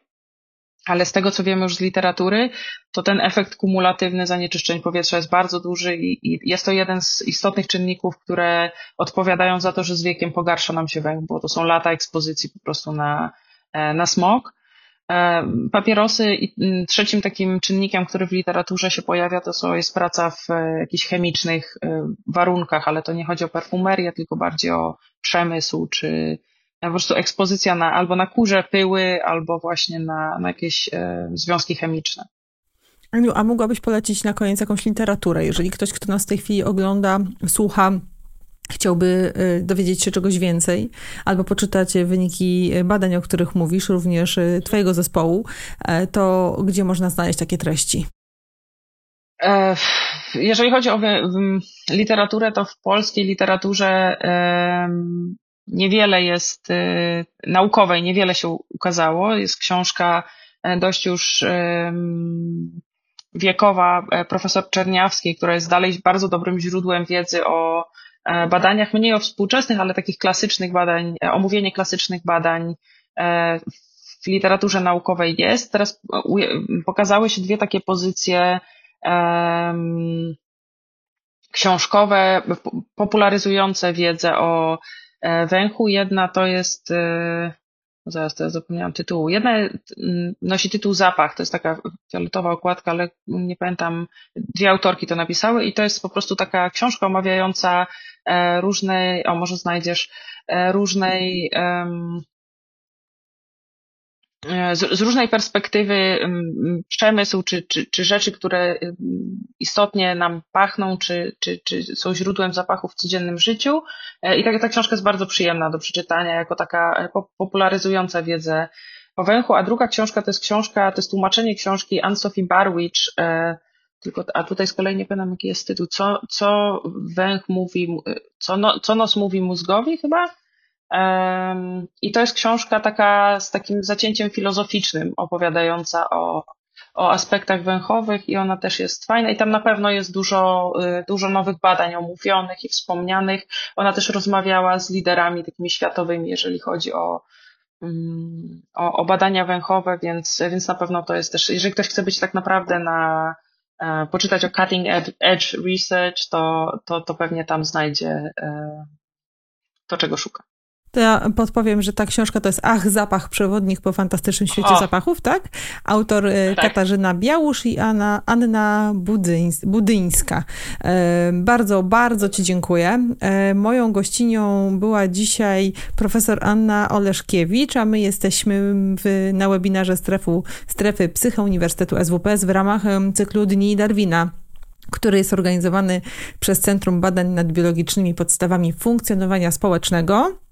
[SPEAKER 3] Ale z tego, co wiemy już z literatury, to ten efekt kumulatywny zanieczyszczeń powietrza jest bardzo duży i, jest to jeden z istotnych czynników, które odpowiadają za to, że z wiekiem pogarsza nam się węch, bo to są lata ekspozycji po prostu na, na smog. E, papierosy i mm, trzecim takim czynnikiem, który w literaturze się pojawia, to są, jest praca w e, jakichś chemicznych e, warunkach, ale to nie chodzi o perfumerię, tylko bardziej o przemysł, czy po prostu ekspozycja na, albo na kurze, pyły, albo właśnie na, na jakieś związki chemiczne.
[SPEAKER 1] Aniu, a mogłabyś polecić na koniec jakąś literaturę, jeżeli ktoś, kto nas w tej chwili ogląda, słucha, chciałby y, dowiedzieć się czegoś więcej, albo poczytać wyniki badań, o których mówisz, również y, Twojego zespołu, e, to gdzie można znaleźć takie treści?
[SPEAKER 3] E, jeżeli chodzi o literaturę, to w polskiej literaturze niewiele jest naukowej, niewiele się ukazało. Jest książka e, dość już wiekowa profesor Czerniawskiej, która jest dalej bardzo dobrym źródłem wiedzy o badaniach, mniej o współczesnych, ale takich klasycznych badań, omówienie klasycznych badań w literaturze naukowej jest. Teraz pokazały się dwie takie pozycje książkowe, popularyzujące wiedzę o e, węchu. Jedna to jest, e, no zaraz teraz zapomniałam tytułu. Jedna nosi tytuł Zapach, to jest taka fioletowa okładka, ale nie pamiętam, dwie autorki to napisały i to jest po prostu taka książka omawiająca e, różnej, o może znajdziesz, różnej um, E, z, z, różnej perspektywy przemysł, czy, czy, czy rzeczy, które istotnie nam pachną, czy, czy, czy są źródłem zapachów w codziennym życiu. E, I ta, ta książka jest bardzo przyjemna do przeczytania, jako taka e, popularyzująca wiedzę o węchu. A druga książka to jest książka, to jest tłumaczenie książki Anne-Sophie Barwich, tylko, a tutaj z kolei nie pamiętam jaki jest tytuł, co, co węch mówi, co, no, co nos mówi mózgowi chyba? I to jest książka taka z takim zacięciem filozoficznym, opowiadająca o, o aspektach węchowych i ona też jest fajna i tam na pewno jest dużo, y, dużo nowych badań omówionych i wspomnianych. Ona też rozmawiała z liderami takimi światowymi, jeżeli chodzi o, mm, o, o badania węchowe, więc, więc na pewno to jest też, jeżeli ktoś chce być tak naprawdę na, e, poczytać o cutting edge research, to, to, to pewnie tam znajdzie e, to, czego szuka.
[SPEAKER 1] To ja podpowiem, że ta książka to jest Ach, zapach, przewodnik po fantastycznym świecie o. zapachów, tak? Autor e, tak. Katarzyna Białusz i Anna, Anna Budyńs, Budyńska. E, bardzo, bardzo Ci dziękuję. E, moją gościnią była dzisiaj profesor Anna Oleszkiewicz, a my jesteśmy w, na webinarze strefu, strefy Psycha Uniwersytetu SWPS w ramach cyklu Dni Darwina który jest organizowany przez Centrum Badań nad Biologicznymi Podstawami Funkcjonowania Społecznego.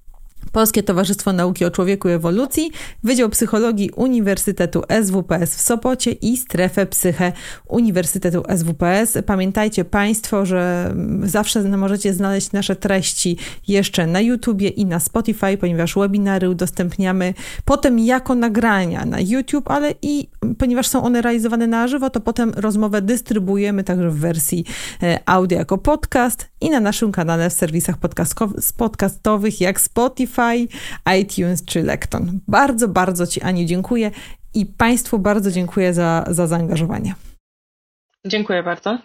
[SPEAKER 1] Polskie Towarzystwo Nauki o Człowieku i Ewolucji, Wydział Psychologii Uniwersytetu SWPS w Sopocie i Strefę Psyche Uniwersytetu SWPS. Pamiętajcie Państwo, że zawsze możecie znaleźć nasze treści jeszcze na YouTubie i na Spotify, ponieważ webinary udostępniamy potem jako nagrania na YouTube, ale i ponieważ są one realizowane na żywo, to potem rozmowę dystrybuujemy także w wersji e, audio jako podcast i na naszym kanale w serwisach podcastowych jak Spotify, iTunes czy Lekton. Bardzo, bardzo Ci Aniu dziękuję i Państwu bardzo dziękuję za, za zaangażowanie.
[SPEAKER 3] Dziękuję bardzo.